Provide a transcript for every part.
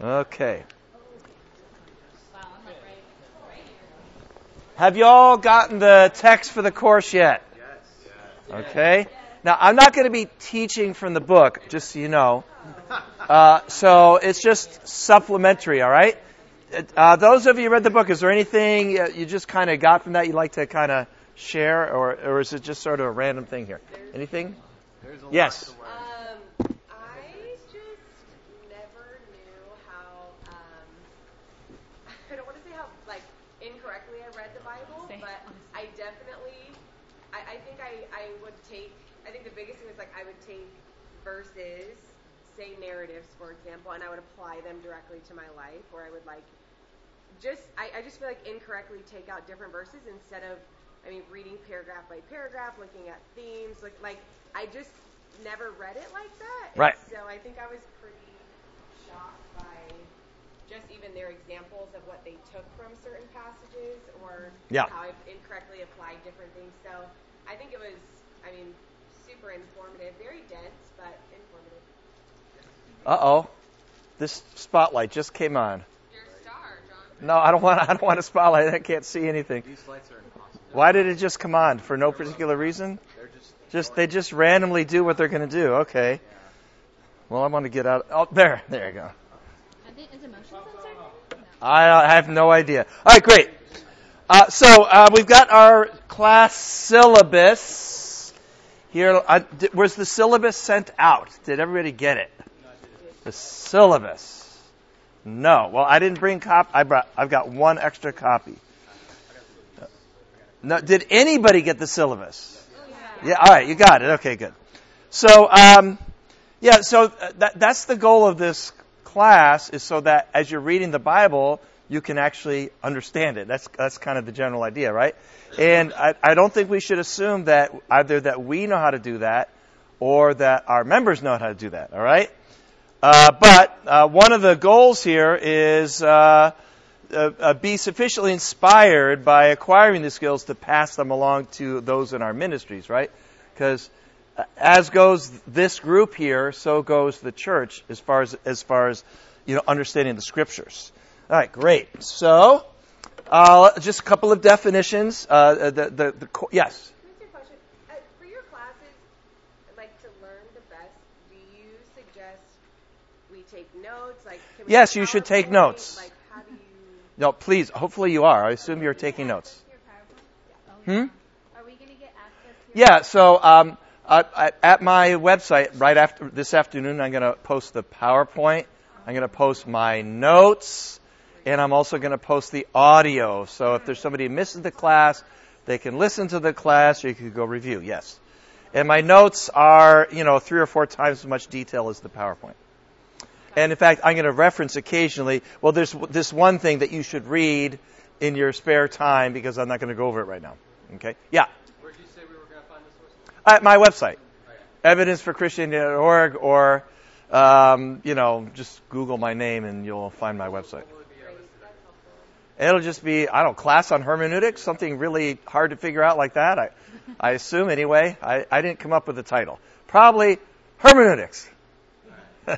Okay. Have you all gotten the text for the course yet? Yes. Okay. Now, I'm not going to be teaching from the book, just so you know. Uh, so it's just supplementary, all right? Uh, those of you who read the book, is there anything you just kind of got from that you'd like to kind of share, or, or is it just sort of a random thing here? Anything? Yes. Verses, say narratives, for example, and I would apply them directly to my life, or I would like just, I, I just feel like incorrectly take out different verses instead of, I mean, reading paragraph by paragraph, looking at themes, like, like I just never read it like that. Right. so I think I was pretty shocked by just even their examples of what they took from certain passages or yeah. how I've incorrectly applied different things. So I think it was, I mean, super informative, very dense, but informative. Uh oh, this spotlight just came on. You're star, John. No, I don't want. I don't want a spotlight. I can't see anything. These lights are impossible. Why did it just come on? For no particular reason? They're just Just they just randomly do what they're going to do. Okay. Well, I want to get out. Oh, there, there you go. I think is it motion sensor? No. I, I have no idea. All right, great. Uh, so uh, we've got our class syllabus here. Uh, did, was the syllabus sent out? Did everybody get it? The syllabus. No. Well, I didn't bring cop. I brought. I've got one extra copy. No. Did anybody get the syllabus? Yeah. All right. You got it. Okay. Good. So, um, yeah. So uh, that, that's the goal of this class is so that as you're reading the Bible, you can actually understand it. That's that's kind of the general idea, right? And I, I don't think we should assume that either that we know how to do that or that our members know how to do that. All right. Uh, but uh, one of the goals here is uh, uh, uh, be sufficiently inspired by acquiring the skills to pass them along to those in our ministries, right? Because uh, as goes this group here, so goes the church as far as as far as you know understanding the scriptures. All right, great. So, uh, just a couple of definitions. Uh, the, the, the, co- yes. Can I ask you a question? Uh, for your classes, like to learn the best, do you suggest we take notes? Like, can we Yes, you should take notes. Like, you? No, please. Hopefully you are. I assume you're taking notes. Hmm. Are we going to get access to your Yeah. So um, uh, at- at my website, right after this afternoon, I'm going to post the PowerPoint. I'm going to post my notes, and I'm also going to post the audio. So if there's somebody who misses the class, they can listen to the class, or you can go review. Yes. And my notes are, you know, three or four times as much detail as the PowerPoint. And in fact, I'm going to reference occasionally, well, there's this one thing that you should read in your spare time because I'm not going to go over it right now. Okay? Yeah. Where did you say we were going to find this source? At my website, evidenceforchristianity.org, or um, you know, just Google my name and you'll find my website. What would be uh, listed? It'll just be I don't class on hermeneutics, something really hard to figure out like that. I, I assume anyway. I, I didn't come up with the title. Probably hermeneutics. All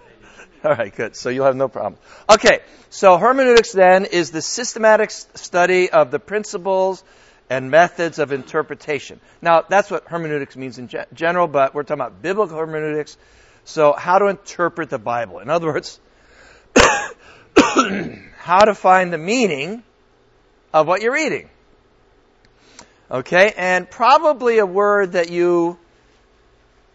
right, good. So you'll have no problem. Okay, so hermeneutics then is the systematic study of the principles and methods of interpretation. Now, that's what hermeneutics means in ge- general, but we're talking about biblical hermeneutics. So, how to interpret the Bible. In other words, how to find the meaning of what you're reading. Okay, and probably a word that you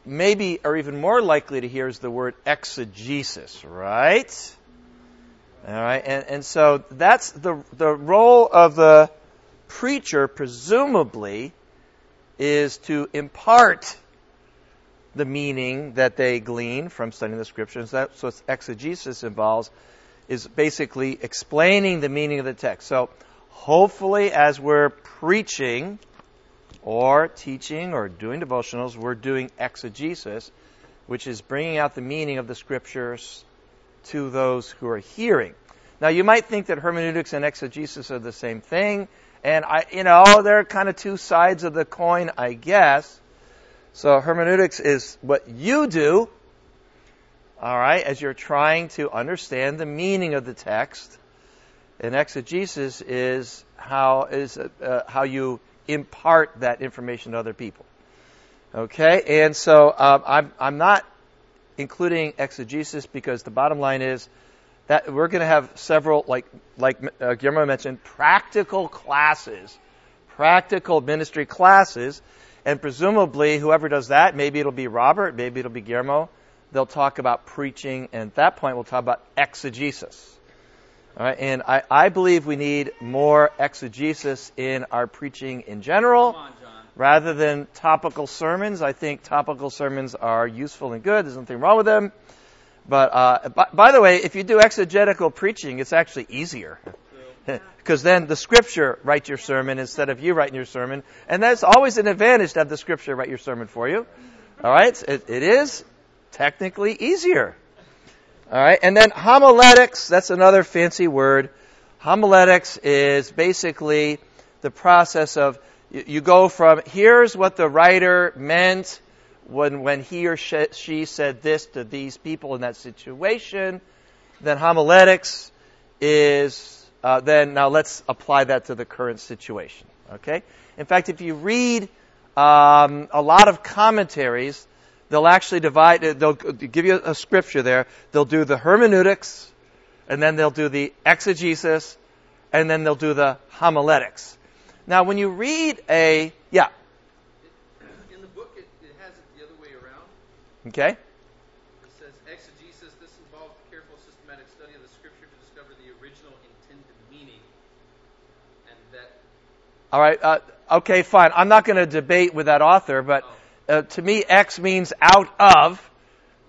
maybe are even more likely to hear is the word exegesis, right? All right, and, and so that's the, the role of the preacher, presumably, is to impart the meaning that they glean from studying the scriptures. That's what exegesis involves, is basically explaining the meaning of the text. So hopefully, as we're preaching or teaching or doing devotionals, we're doing exegesis, which is bringing out the meaning of the scriptures to those who are hearing. Now, you might think that hermeneutics and exegesis are the same thing, and I, you know, they're kind of two sides of the coin, I guess. So hermeneutics is what you do, all right, as you're trying to understand the meaning of the text. And exegesis is how is uh, how you impart that information to other people. Okay, and so um, I'm I'm not including exegesis because the bottom line is that we're going to have several like like uh, Guillermo mentioned practical classes, practical ministry classes, and presumably whoever does that, maybe it'll be Robert, maybe it'll be Guillermo. They'll talk about preaching, and at that point we'll talk about exegesis. All right, and I, I believe we need more exegesis in our preaching in general. On. Rather than topical sermons, I think topical sermons are useful and good. There's nothing wrong with them. But uh, by, by the way, if you do exegetical preaching, it's actually easier. Because then the scripture writes your sermon instead of you writing your sermon. And that's always an advantage to have the scripture write your sermon for you. All right? It, it is technically easier. All right? And then homiletics, that's another fancy word. Homiletics is basically the process of you, go from here's what the writer meant when, when he or she, she said this to these people in that situation. Then homiletics is uh, then now let's apply that to the current situation. Okay. In fact, if you read um, a lot of commentaries, they'll actually divide. They'll give you a scripture there. They'll do the hermeneutics, and then they'll do the exegesis, and then they'll do the homiletics. Now, when you read a yeah, In the book, it, it has it the other way around. okay, It says exegesis. This involves careful systematic study of the scripture to discover the original intended meaning, and that all right, uh, okay, fine. I'm not going to debate with that author, but uh, to me, X means out of.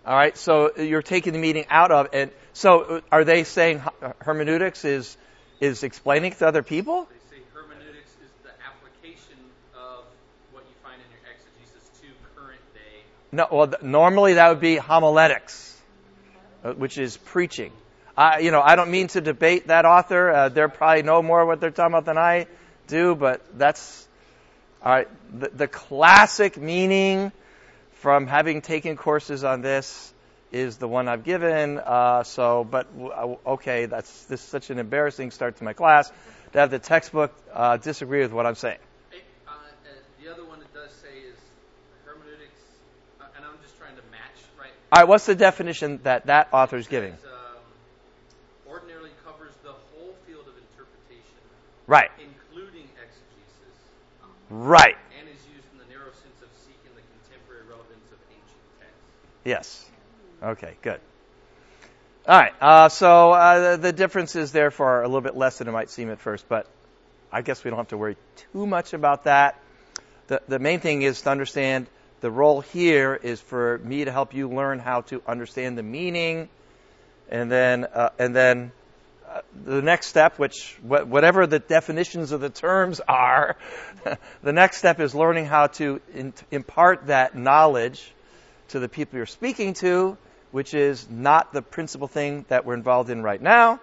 All right, so you're taking the meaning out of, and so uh, are they saying hermeneutics is is explaining to other people? they say hermeneutics is the application of what you find in your exegesis to current day. No, well, th- normally that would be homiletics, uh, which is preaching. I, you know, I don't mean to debate that author. Uh, they probably know more what they're talking about than I do, but that's all right. The, the classic meaning from having taken courses on this is the one I've given. Uh, so, but okay, that's this is such an embarrassing start to my class to have the textbook uh, disagree with what I'm saying. Uh, uh, the other one it does say is hermeneutics, uh, and I'm just trying to match, right? All right, what's the definition that that author is giving? Um, ordinarily covers the whole field of interpretation, Right, right. and is used in the narrow sense of seeking the contemporary relevance of ancient texts. Yes. Okay, good. All right. Uh, so uh, the differences, therefore, are a little bit less than it might seem at first, but I guess we don't have to worry too much about that. The, the main thing is to understand the role here is for me to help you learn how to understand the meaning, and then uh, and then the next step, which whatever the definitions of the terms are, the next step is learning how to impart that knowledge to the people you're speaking to, which is not the principal thing that we're involved in right now.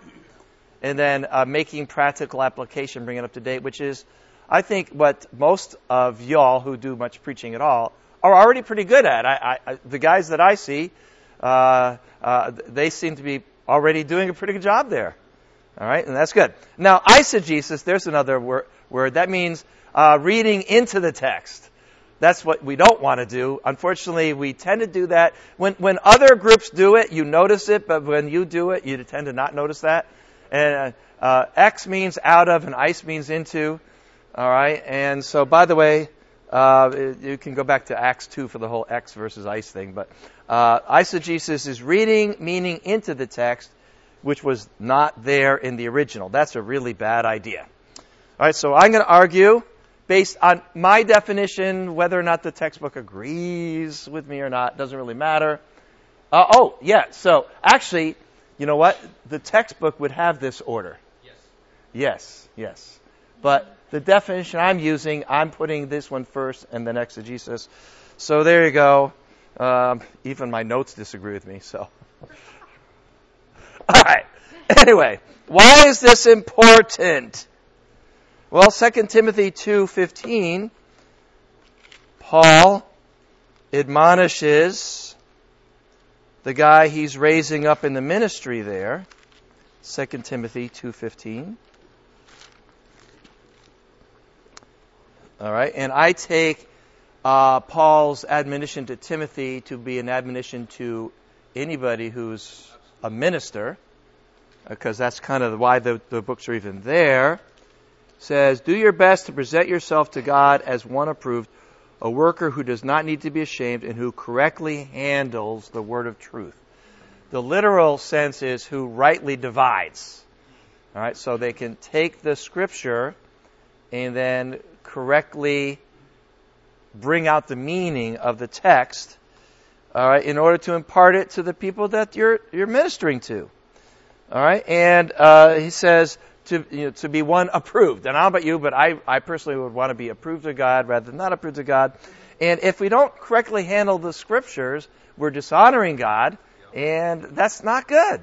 And then uh, making practical application, bring it up to date, which is, I think, what most of y'all who do much preaching at all are already pretty good at. I, I, the guys that I see, uh, uh, they seem to be already doing a pretty good job there. All right, and that's good. Now, eisegesis, there's another wor- word. That means uh, reading into the text. That's what we don't want to do. Unfortunately, we tend to do that. When, when other groups do it, you notice it, but when you do it, you tend to not notice that. And uh, X means out of, and ice means into. All right, and so by the way, uh, you can go back to Acts 2 for the whole X versus ice thing, but uh, eisegesis is reading meaning into the text, which was not there in the original. That's a really bad idea. All right, so I'm going to argue based on my definition, whether or not the textbook agrees with me or not doesn't really matter. Uh, oh, yeah. So actually, you know what? The textbook would have this order. Yes. Yes, yes. But the definition I'm using, I'm putting this one first and then exegesis. So there you go. Um, even my notes disagree with me. So, all right. Anyway, why is this important? Well, 2 Timothy 2:15 Paul admonishes the guy he's raising up in the ministry there. 2 Timothy 2:15. All right, and I take uh, Paul's admonition to Timothy to be an admonition to anybody who's a minister, because that's kind of why the, the books are even there. Says, do your best to present yourself to God as one approved, a worker who does not need to be ashamed and who correctly handles the word of truth. The literal sense is who rightly divides. All right, so they can take the scripture and then correctly bring out the meaning of the text, all right, in order to impart it to the people that you're you're ministering to. All right, and uh, he says to you know, to be one approved. And I don't know about you, but I I personally would want to be approved of God rather than not approved of God. And if we don't correctly handle the scriptures, we're dishonoring God, and that's not good.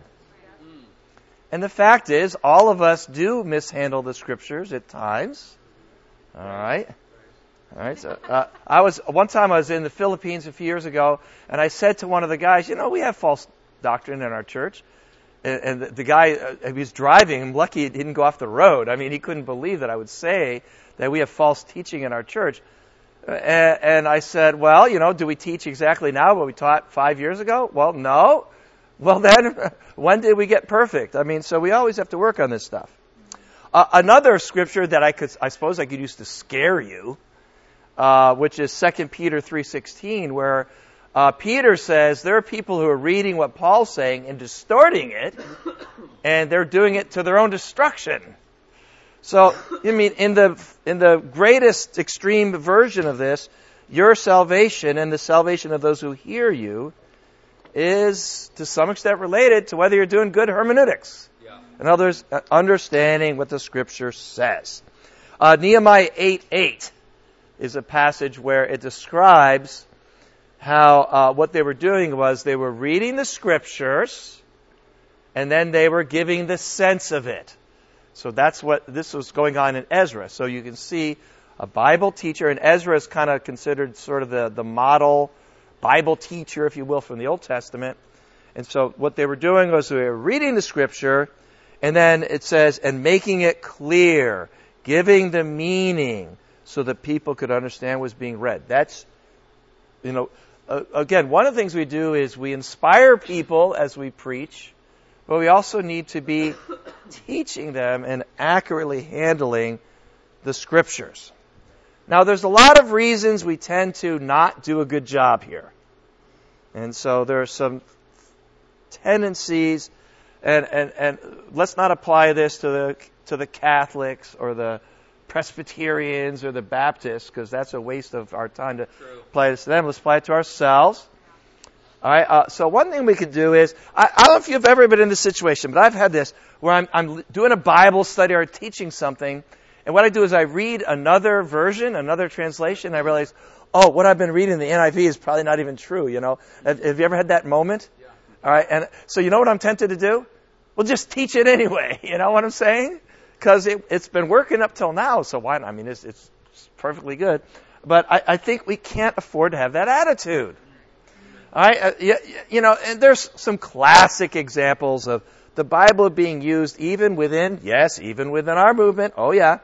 And the fact is, all of us do mishandle the scriptures at times. All right. All right. So uh, I was one time I was in the Philippines a few years ago, and I said to one of the guys, "You know, we have false doctrine in our church." And, and the, the guy, uh, he was driving. I'm lucky he didn't go off the road. I mean, he couldn't believe that I would say that we have false teaching in our church. And, and I said, "Well, you know, do we teach exactly now what we taught five years ago?" Well, no. Well, then, when did we get perfect? I mean, so we always have to work on this stuff. Uh, another scripture that I could, I suppose, I could use to scare you uh, which is 2 Peter 3.16, where uh, Peter says there are people who are reading what Paul's saying and distorting it, and they're doing it to their own destruction. So, I mean, in the, in the greatest extreme version of this, your salvation and the salvation of those who hear you is to some extent related to whether you're doing good hermeneutics. Yeah. In others, uh, understanding what the scripture says. Uh, Nehemiah 8 8 is a passage where it describes how uh, what they were doing was they were reading the scriptures and then they were giving the sense of it. So that's what this was going on in Ezra. So you can see a Bible teacher, and Ezra is kind of considered sort of the, the model Bible teacher, if you will, from the Old Testament. And so what they were doing was they were reading the scripture, and then it says, and making it clear, giving the meaning, so that people could understand what's being read. That's, you know, uh, again, one of the things we do is we inspire people as we preach, but we also need to be teaching them and accurately handling the scriptures. Now, there's a lot of reasons we tend to not do a good job here. And so there are some tendencies, and, and, and let's not apply this to the, to the Catholics or the Presbyterians or the Baptists because that's a waste of our time to True. apply this to them. Let's apply it to ourselves. All right. Uh, so one thing we could do is I, I don't know if you've ever been in this situation, but I've had this where I'm, I'm doing a Bible study or teaching something, and what I do is I read another version, another translation, and I realize, oh, what I've been reading in the NIV is probably not even true. You know, have, have you ever had that moment? Yeah. All right. And so you know what I'm tempted to do? Well, just teach it anyway. You know what I'm saying? Because it, has been working up till now. So why? Not? I mean, it's, it's perfectly good, but I, I, think we can't afford to have that attitude. All right, uh, you, you know, and there's some classic examples of the Bible being used even within, yes, even within our movement. Oh yeah.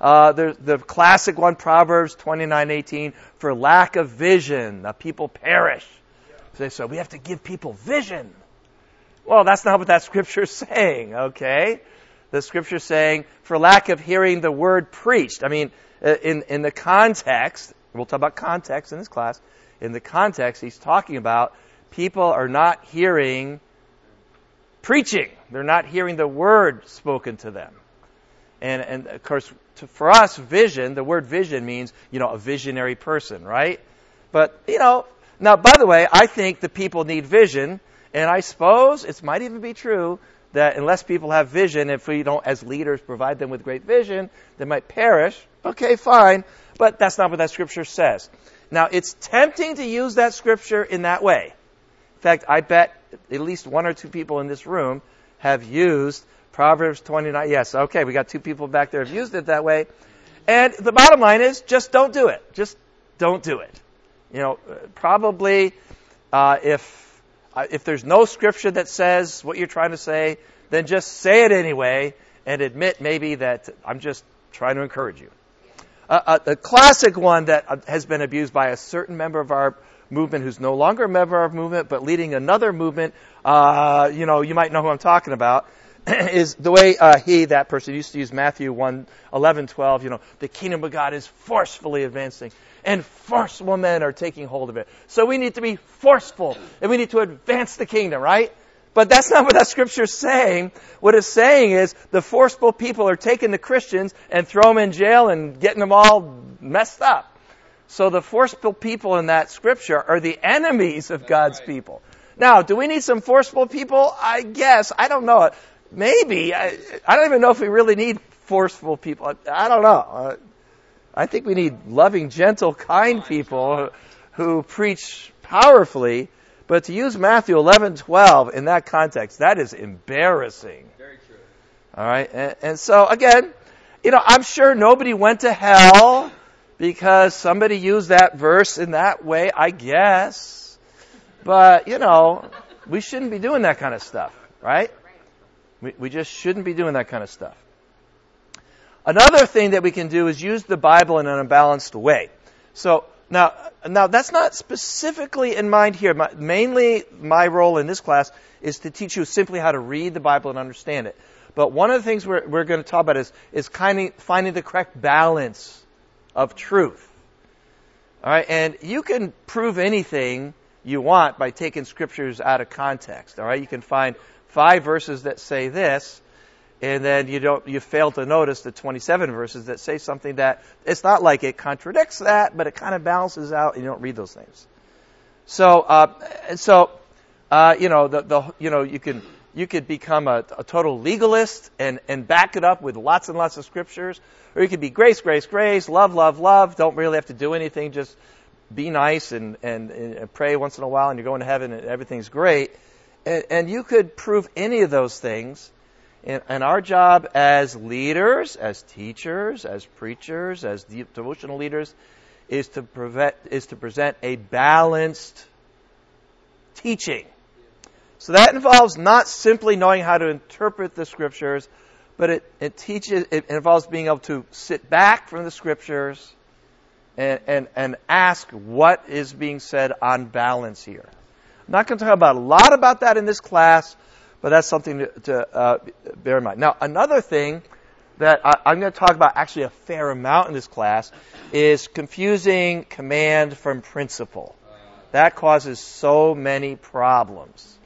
Uh, the, the classic one, Proverbs 29:18, for lack of vision, the people perish. So, so we have to give people vision. Well, that's not what that scripture is saying, okay? The scripture saying, for lack of hearing the word preached. I mean, uh, in, in the context, we'll talk about context in this class. In the context, he's talking about people are not hearing preaching. They're not hearing the word spoken to them. And, and of course, to, for us, vision, the word vision means, you know, a visionary person, right? But, you know, now, by the way, I think the people need vision, and I suppose it might even be true that unless people have vision, if we don't, as leaders, provide them with great vision, they might perish. Okay, fine. But that's not what that scripture says. Now, it's tempting to use that scripture in that way. In fact, I bet at least one or two people in this room have used Proverbs 29. Yes, okay, we got two people back there have used it that way. And the bottom line is just don't do it. Just don't do it. You know, probably uh, if if there's no scripture that says what you're trying to say, then just say it anyway and admit maybe that I'm just trying to encourage you. Uh, uh, the classic one that uh, has been abused by a certain member of our movement who's no longer a member of our movement but leading another movement, uh, you know, you might know who I'm talking about, is the way uh, he, that person, used to use Matthew 1, 11, 12, you know, the kingdom of God is forcefully advancing and forceful men are taking hold of it. So we need to be forceful and we need to advance the kingdom, right? But that's not what that scripture is saying. What it's saying is the forceful people are taking the Christians and throw them in jail and getting them all messed up. So the forceful people in that scripture are the enemies of God's right. people. Now, do we need some forceful people? I guess. I don't know. Maybe. I, I don't even know if we really need forceful people. I, I don't know. Uh, I think we need loving, gentle, kind people who preach powerfully. But to use Matthew 11, 12 in that context, that is embarrassing. Very true. All right. And, and so again, you know, I'm sure nobody went to hell because somebody used that verse in that way, I guess. But, you know, we shouldn't be doing that kind of stuff, right? We, we just shouldn't be doing that kind of stuff. Another thing that we can do is use the Bible in an unbalanced way. So now, now that's not specifically in mind here. My, mainly, my role in this class is to teach you simply how to read the Bible and understand it. But one of the things we're, we're going to talk about is, is kind of finding the correct balance of truth. All right, and you can prove anything you want by taking scriptures out of context. All right, you can find five verses that say this, and then you don't you fail to notice the 27 verses that say something that it's not like it contradicts that, but it kind of balances out, and you don't read those things. So, uh, so, uh, you know, the, the you know you can you could become a, a total legalist and and back it up with lots and lots of scriptures, or you could be grace, grace, grace, love, love, love. Don't really have to do anything, just be nice and, and, and pray once in a while, and you're going to heaven, and everything's great. And, and you could prove any of those things. And, and our job as leaders, as teachers, as preachers, as de- devotional leaders, is to prevent, is to present a balanced teaching. So that involves not simply knowing how to interpret the scriptures, but it, it teaches, it involves being able to sit back from the scriptures and, and, and ask what is being said on balance here. I'm not going to talk about a lot about that in this class, but that's something to, to uh, bear in mind. Now, another thing that I, I'm going to talk about actually a fair amount in this class is confusing command from principle. That causes so many problems.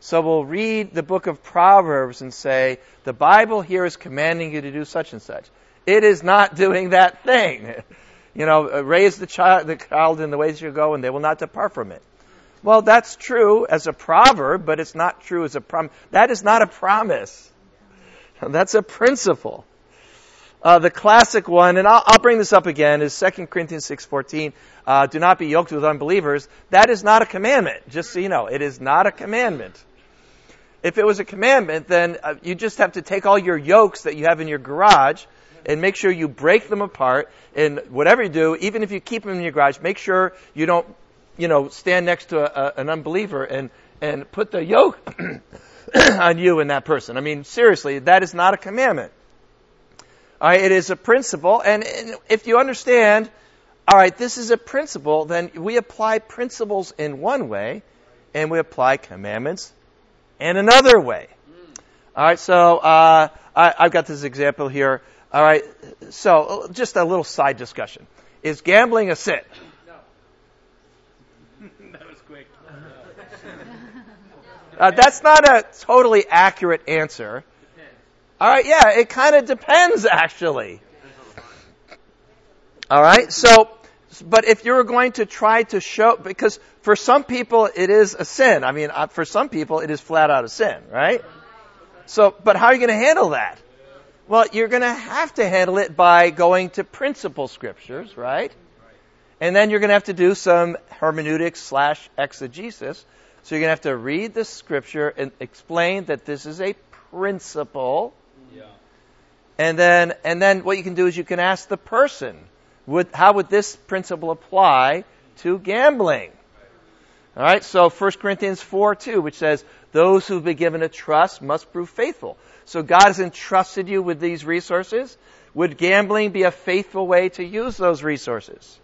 So we'll read the book of Proverbs and say, the Bible here is commanding you to do such and such. It is not doing that thing. You know, raise the child, the child in the ways you go, and they will not depart from it. Well, that's true as a proverb, but it's not true as a prom. That is not a promise. That's a principle. Uh, the classic one, and I'll, I'll, bring this up again, is 2 Corinthians 6.14. Uh, do not be yoked with unbelievers. That is not a commandment, just so you know. It is not a commandment. If it was a commandment, then uh, you just have to take all your yokes that you have in your garage and make sure you break them apart. And whatever you do, even if you keep them in your garage, make sure you don't, you know, stand next to a, a, an unbeliever and, and put the yoke on you and that person. I mean, seriously, that is not a commandment. All right, it is a principle. And, and if you understand, all right, this is a principle, then we apply principles in one way and we apply commandments in another way. All right, so uh, I, I've got this example here. All right, so just a little side discussion. Is gambling a sin? No. that was quick. Uh, that's not a totally accurate answer. All right, yeah, it kind of depends actually. All right, so, but if you're going to try to show, because for some people it is a sin. I mean, uh, for some people it is flat out a sin, right? So, but how are you going to handle that? Well, you're going to have to handle it by going to principle scriptures, right? And then you're going to have to do some hermeneutics slash exegesis. So you're going to have to read the scripture and explain that this is a principle. Yeah. And then, and then what you can do is you can ask the person, would, how would this principle apply to gambling? All right, so 1 Corinthians 4 2, which says, Those who've been given a trust must prove faithful. So God has entrusted you with these resources. Would gambling be a faithful way to use those resources?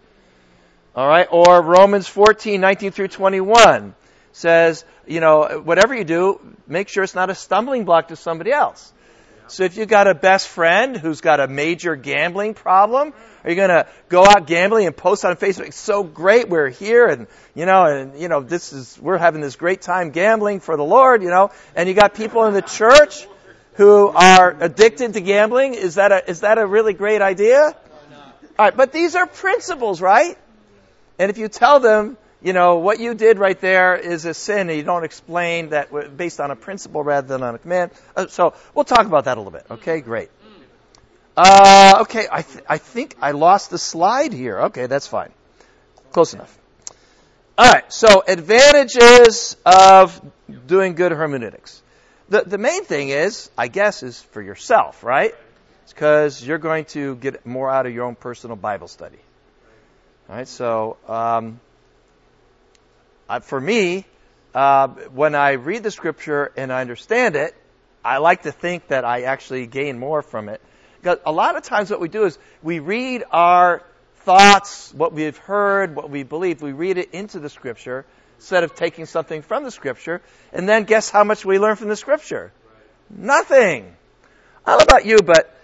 All right, or Romans 14 19 through 21 says, you know, whatever you do, make sure it's not a stumbling block to somebody else. So if you've got a best friend who's got a major gambling problem, are you going to go out gambling and post on Facebook? It's so great, we're here, and you know, and you know, this is we're having this great time gambling for the Lord, you know, and you got people in the church who are addicted to gambling. Is that a is that a really great idea? All right, but these are principles, right? And if you tell them, you know, what you did right there is a sin, and you don't explain that based on a principle rather than on a command. Uh, so we'll talk about that a little bit. Okay, great. Uh, okay, I, th- I think I lost the slide here. Okay, that's fine. Close enough. All right, so advantages of doing good hermeneutics. The, the main thing is, I guess, is for yourself, right? It's because you're going to get more out of your own personal Bible study. All right, so um, uh, for me, uh, when I read the scripture and I understand it, I like to think that I actually gain more from it. Because a lot of times what we do is we read our thoughts, what we've heard, what we believe, we read it into the scripture instead of taking something from the scripture. And then guess how much we learn from the scripture? Nothing. I don't know about you, but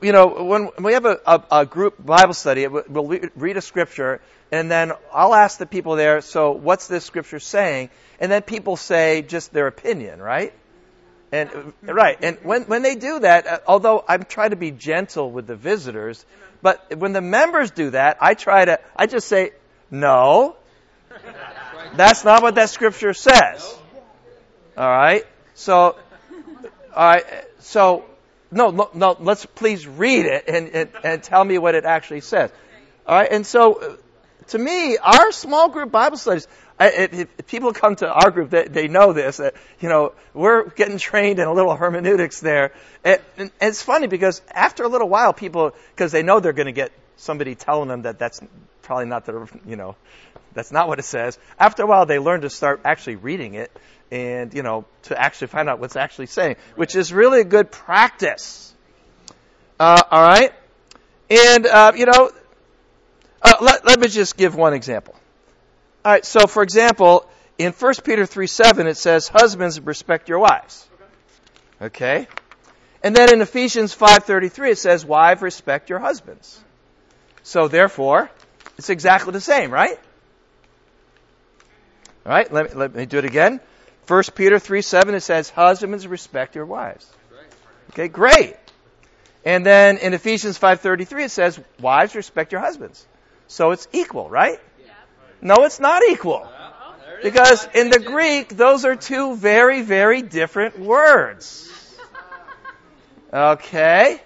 you know, when we have a, a, a group Bible study, we'll read a scripture, and then I'll ask the people there, so what's this scripture saying? And then people say just their opinion, right? And right, and when when they do that, uh, although I'm trying to be gentle with the visitors, but when the members do that, I try to I just say, "No. That's not what that scripture says." All right? So all right, so no, no, no, let's please read it and, and, and tell me what it actually says. All right, and so uh, to me, our small group Bible studies, if, if people come to our group, they, they know this. That, you know, we're getting trained in a little hermeneutics there. And, and it's funny because after a little while, people, because they know they're going to get somebody telling them that that's probably not the, you know, that's not what it says. After a while, they learn to start actually reading it and, you know, to actually find out what's actually saying, which is really a good practice. Uh, all right? And, uh, you know, uh, let, let me just give one example. All right, so for example, in 1 Peter 3 7, it says, Husbands, respect your wives. Okay? And then in Ephesians 5.33, it says, Wives, respect your husbands. So therefore, it's exactly the same, right? All right, let me, let me do it again. 1 Peter 3 7, it says, Husbands, respect your wives. Okay, great. And then in Ephesians 5.33, it says, Wives, respect your husbands. So it's equal, right? No, it's not equal. Because in the Greek, those are two very, very different words. Okay?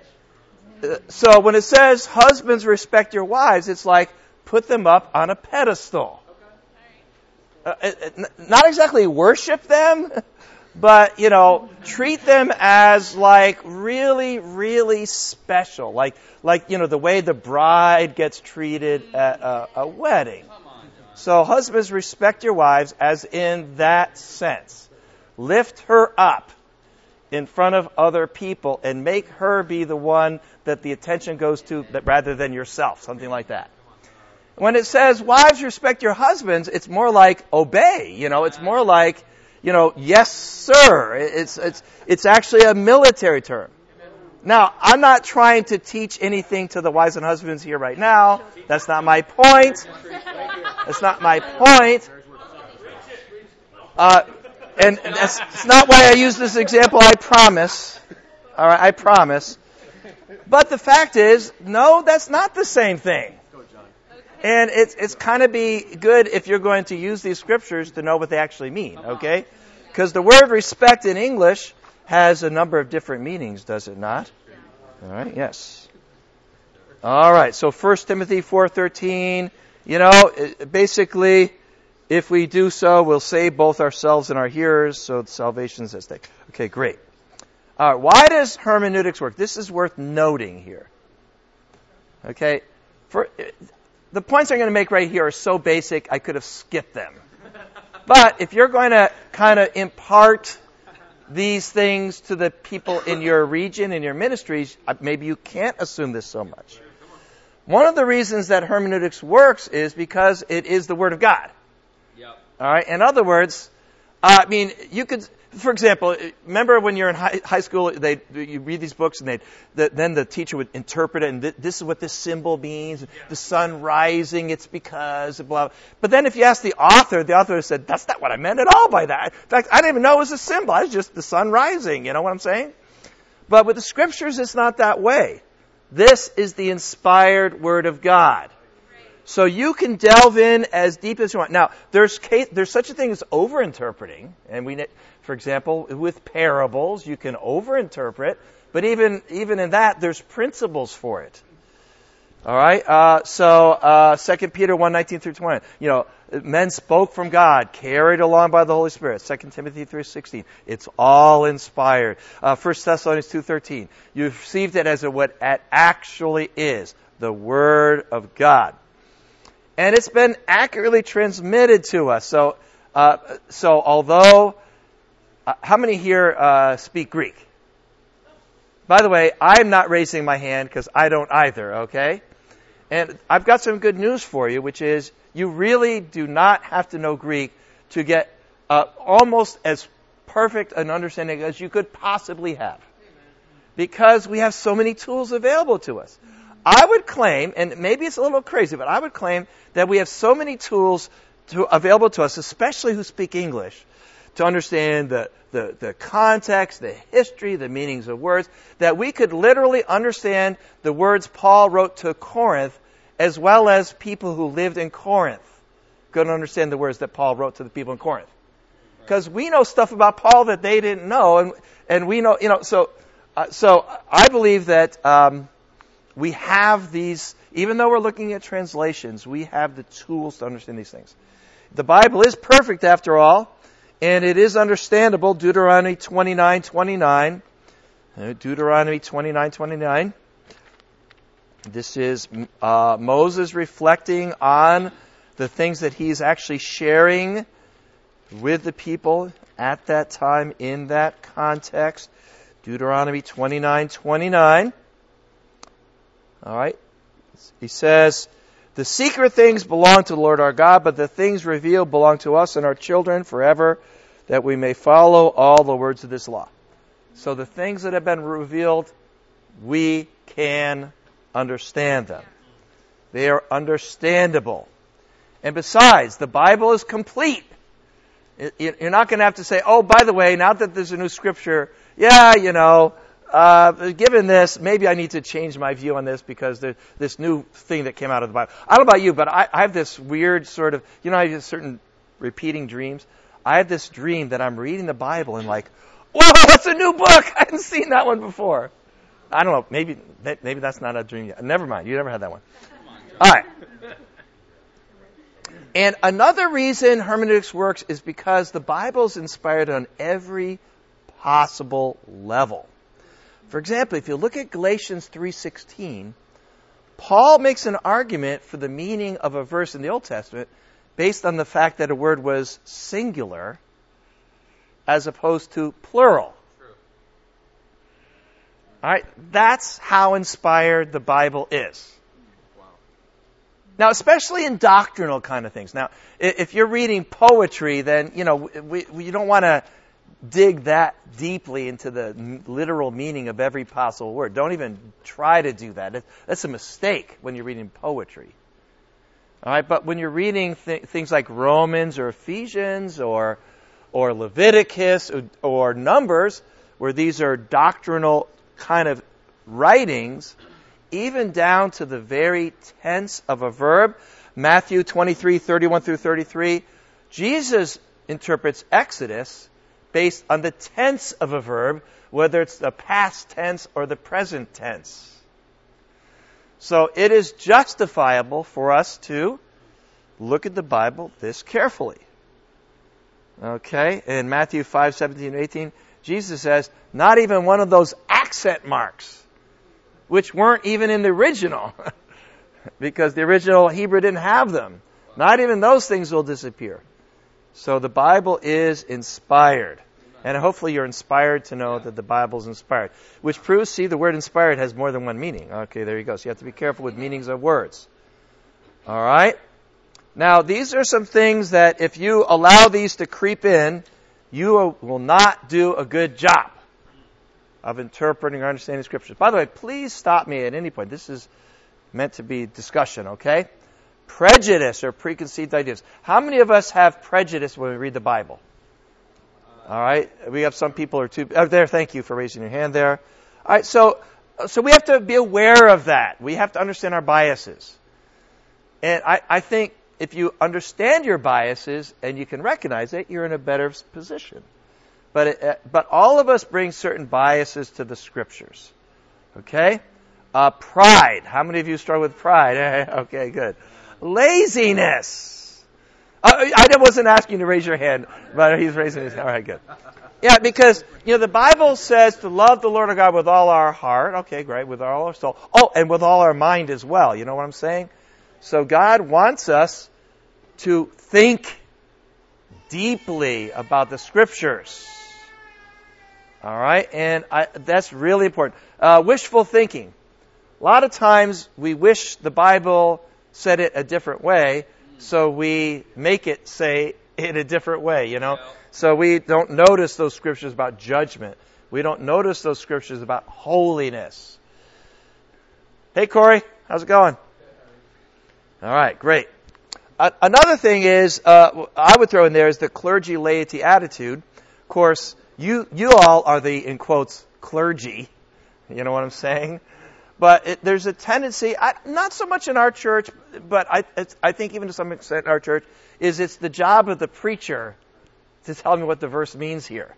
Uh, so when it says husbands respect your wives, it's like put them up on a pedestal. Uh, not exactly worship them, but you know, treat them as like really, really special, like like you know the way the bride gets treated at a, a wedding. So husbands respect your wives as in that sense. Lift her up in front of other people and make her be the one that the attention goes to rather than yourself, something like that. When it says wives respect your husbands, it's more like obey, you know, it's more like, you know, yes sir. It's, it's, it's actually a military term. Now, I'm not trying to teach anything to the wives and husbands here right now. That's not my point. That's not my point. Uh, and that's, that's not why I use this example, I promise. All right, I promise. But the fact is, no, that's not the same thing. And it's, it's kind of be good if you're going to use these scriptures to know what they actually mean, uh-huh. okay? Because the word respect in English has a number of different meanings, does it not? All right, yes. All right, so 1 Timothy 4.13, you know, basically, if we do so, we'll save both ourselves and our hearers, so salvation is at stake. Okay, great. All right, why does hermeneutics work? This is worth noting here. Okay, for, the points I'm going to make right here are so basic, I could have skipped them. but if you're going to kind of impart these things to the people in your region, in your ministries, uh, maybe you can't assume this so much. One of the reasons that hermeneutics works is because it is the Word of God. Yep. All right. In other words, uh, I mean, you could, for example, remember when you're in high, high school, they you read these books and they the, then the teacher would interpret it and th- this is what this symbol means. The sun rising, it's because blah. But then if you ask the author, the author said that's not what I meant at all by that. In fact, I didn't even know it was a symbol. It's just the sun rising. You know what I'm saying? But with the scriptures, it's not that way. This is the inspired word of God. So you can delve in as deep as you want. Now, there's case, there's such a thing as overinterpreting, and we, for example, with parables, you can overinterpret, but even even in that, there's principles for it. All right. Uh, so, uh, 2 Peter 1, 19 through 20. You know, men spoke from God, carried along by the Holy Spirit. 2 Timothy 3.16. It's all inspired. Uh, 1 Thessalonians 2.13. You received it as a, what it actually is. The Word of God. And it's been accurately transmitted to us. So, uh, so although, uh, how many here uh, speak Greek? By the way, I'm not raising my hand because I don't either, okay? And I've got some good news for you, which is you really do not have to know Greek to get uh, almost as perfect an understanding as you could possibly have. Because we have so many tools available to us. I would claim, and maybe it's a little crazy, but I would claim that we have so many tools to, available to us, especially who speak English, to understand the, the, the context, the history, the meanings of words, that we could literally understand the words Paul wrote to Corinth as well as people who lived in Corinth could understand the words that Paul wrote to the people in Corinth. Because we know stuff about Paul that they didn't know, and, and we know, you know, so, uh, so I believe that, um, we have these, even though we're looking at translations, we have the tools to understand these things. The Bible is perfect after all, and it is understandable. Deuteronomy 29, 29. Uh, Deuteronomy 29, 29. This is uh, Moses reflecting on the things that he's actually sharing with the people at that time in that context. Deuteronomy 29, 29. All right? He says, The secret things belong to the Lord our God, but the things revealed belong to us and our children forever, that we may follow all the words of this law. So the things that have been revealed, we can understand them. They are understandable. And besides, the Bible is complete. You're not going to have to say, oh, by the way, now that there's a new scripture, yeah, you know, uh, given this, maybe I need to change my view on this because there's this new thing that came out of the Bible. I don't know about you, but I, I have this weird sort of, you know, I have certain repeating dreams. I have this dream that I'm reading the Bible and like, whoa, that's a new book. I hadn't seen that one before. I don't know. Maybe maybe that's not a dream yet. Never mind. You never had that one. All right. And another reason hermeneutics works is because the Bible is inspired on every possible level. For example, if you look at Galatians 3:16, Paul makes an argument for the meaning of a verse in the Old Testament based on the fact that a word was singular as opposed to plural. All right, that's how inspired the Bible is. Now, especially in doctrinal kind of things. Now, if you're reading poetry, then you know we, we, you don't want to dig that deeply into the literal meaning of every possible word. Don't even try to do that. That's a mistake when you're reading poetry. All right, but when you're reading th- things like Romans or Ephesians or or Leviticus or, or Numbers, where these are doctrinal kind of writings, even down to the very tense of a verb, Matthew 23, 31 through 33, Jesus interprets Exodus based on the tense of a verb, whether it's the past tense or the present tense. So it is justifiable for us to look at the Bible this carefully. Okay? In Matthew 5, 17, 18, Jesus says, not even one of those accent marks, which weren't even in the original, because the original Hebrew didn't have them. Not even those things will disappear. So the Bible is inspired. And hopefully you're inspired to know that the Bible is inspired. Which proves, see, the word inspired has more than one meaning. Okay, there you go. So you have to be careful with meanings of words. All right? Now, these are some things that if you allow these to creep in, you will not do a good job of interpreting or understanding scriptures. By the way, please stop me at any point. This is meant to be discussion, okay? Prejudice or preconceived ideas. How many of us have prejudice when we read the Bible? All right, we have some people are too. Oh, there, thank you for raising your hand there. All right, so so we have to be aware of that. We have to understand our biases, and I, I think if you understand your biases and you can recognize it, you're in a better position. But it, uh, but all of us bring certain biases to the scriptures. Okay, uh, pride. How many of you start with pride? okay, good. Laziness. Uh, I wasn't asking you to raise your hand, but he's raising his hand. All right, good. Yeah, because, you know, the Bible says to love the Lord our God with all our heart. Okay, great. With all our soul. Oh, and with all our mind as well. You know what I'm saying? So God wants us to think deeply about the scriptures. All right, and I, that's really important. Uh, wishful thinking. A lot of times we wish the Bible said it a different way, so we make it say in a different way, you know? So we don't notice those scriptures about judgment. We don't notice those scriptures about holiness. Hey, Corey, how's it going? All right, great. Uh, another thing is, uh, I would throw in there is the clergy laity attitude. Of course, you you all are the in quotes clergy. You know what I'm saying? But it, there's a tendency, I, not so much in our church, but I, I think even to some extent in our church, is it's the job of the preacher to tell me what the verse means here.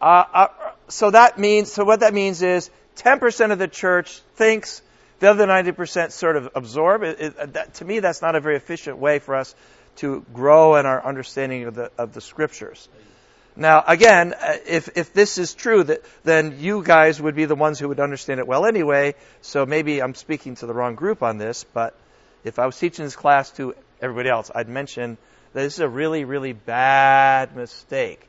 Uh, uh, so that means, so what that means is 10% of the church thinks, the other 90% sort of absorb. It, it, that, to me, that's not a very efficient way for us to grow in our understanding of the, of the scriptures. Now, again, uh, if, if this is true, that, then you guys would be the ones who would understand it well anyway, so maybe I'm speaking to the wrong group on this, but if I was teaching this class to everybody else, I'd mention that this is a really, really bad mistake.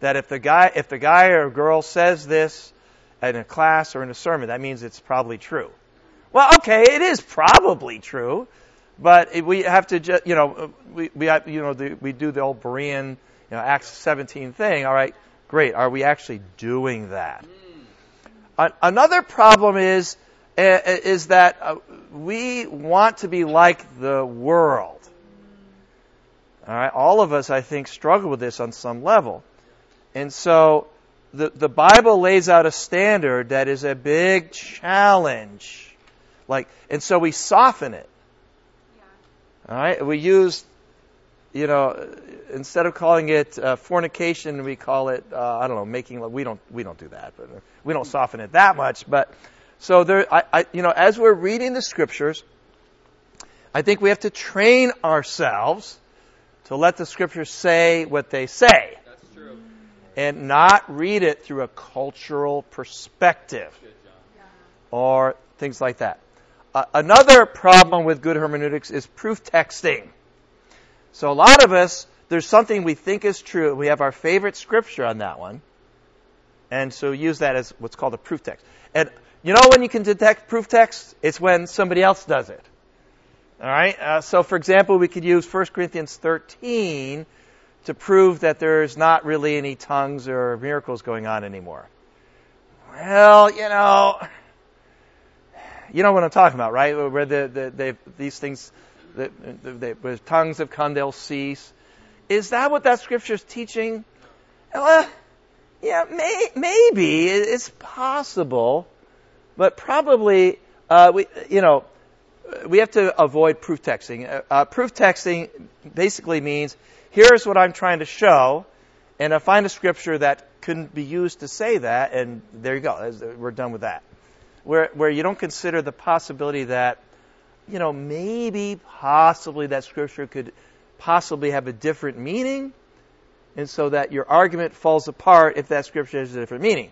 That if the guy, if the guy or girl says this in a class or in a sermon, that means it's probably true. Well, okay, it is probably true, but we have to just, you know, we, we you know, the, we do the old Berean you know, Acts 17 thing, all right, great. Are we actually doing that? Mm. Another problem is is that uh, we want to be like the world. All right, all of us, I think, struggle with this on some level, and so the the Bible lays out a standard that is a big challenge. Like, and so we soften it. All right, we use you know, instead of calling it uh, fornication, we call it uh, I don't know making. We don't we don't do that, but we don't soften it that much. But so there, I, I, you know, as we're reading the scriptures, I think we have to train ourselves to let the scriptures say what they say. That's true. And not read it through a cultural perspective or things like that. Uh, another problem with good hermeneutics is proof texting. So a lot of us, there's something we think is true. We have our favorite scripture on that one. And so use that as what's called a proof text. And you know when you can detect proof text? It's when somebody else does it. All right. Uh, so, for example, we could use 1 Corinthians 13 to prove that there's not really any tongues or miracles going on anymore. Well, you know, you know what I'm talking about, right? Where the, the, these things the, tongues have come, they'll cease. Is that what that scripture is teaching? Well, yeah, may, maybe it's possible, but probably uh, we, you know, we have to avoid proof texting. Uh, uh, proof texting basically means here's what I'm trying to show, and I find a scripture that can be used to say that, and there you go. We're done with that. Where where you don't consider the possibility that you know, maybe, possibly that scripture could possibly have a different meaning, and so that your argument falls apart if that scripture has a different meaning.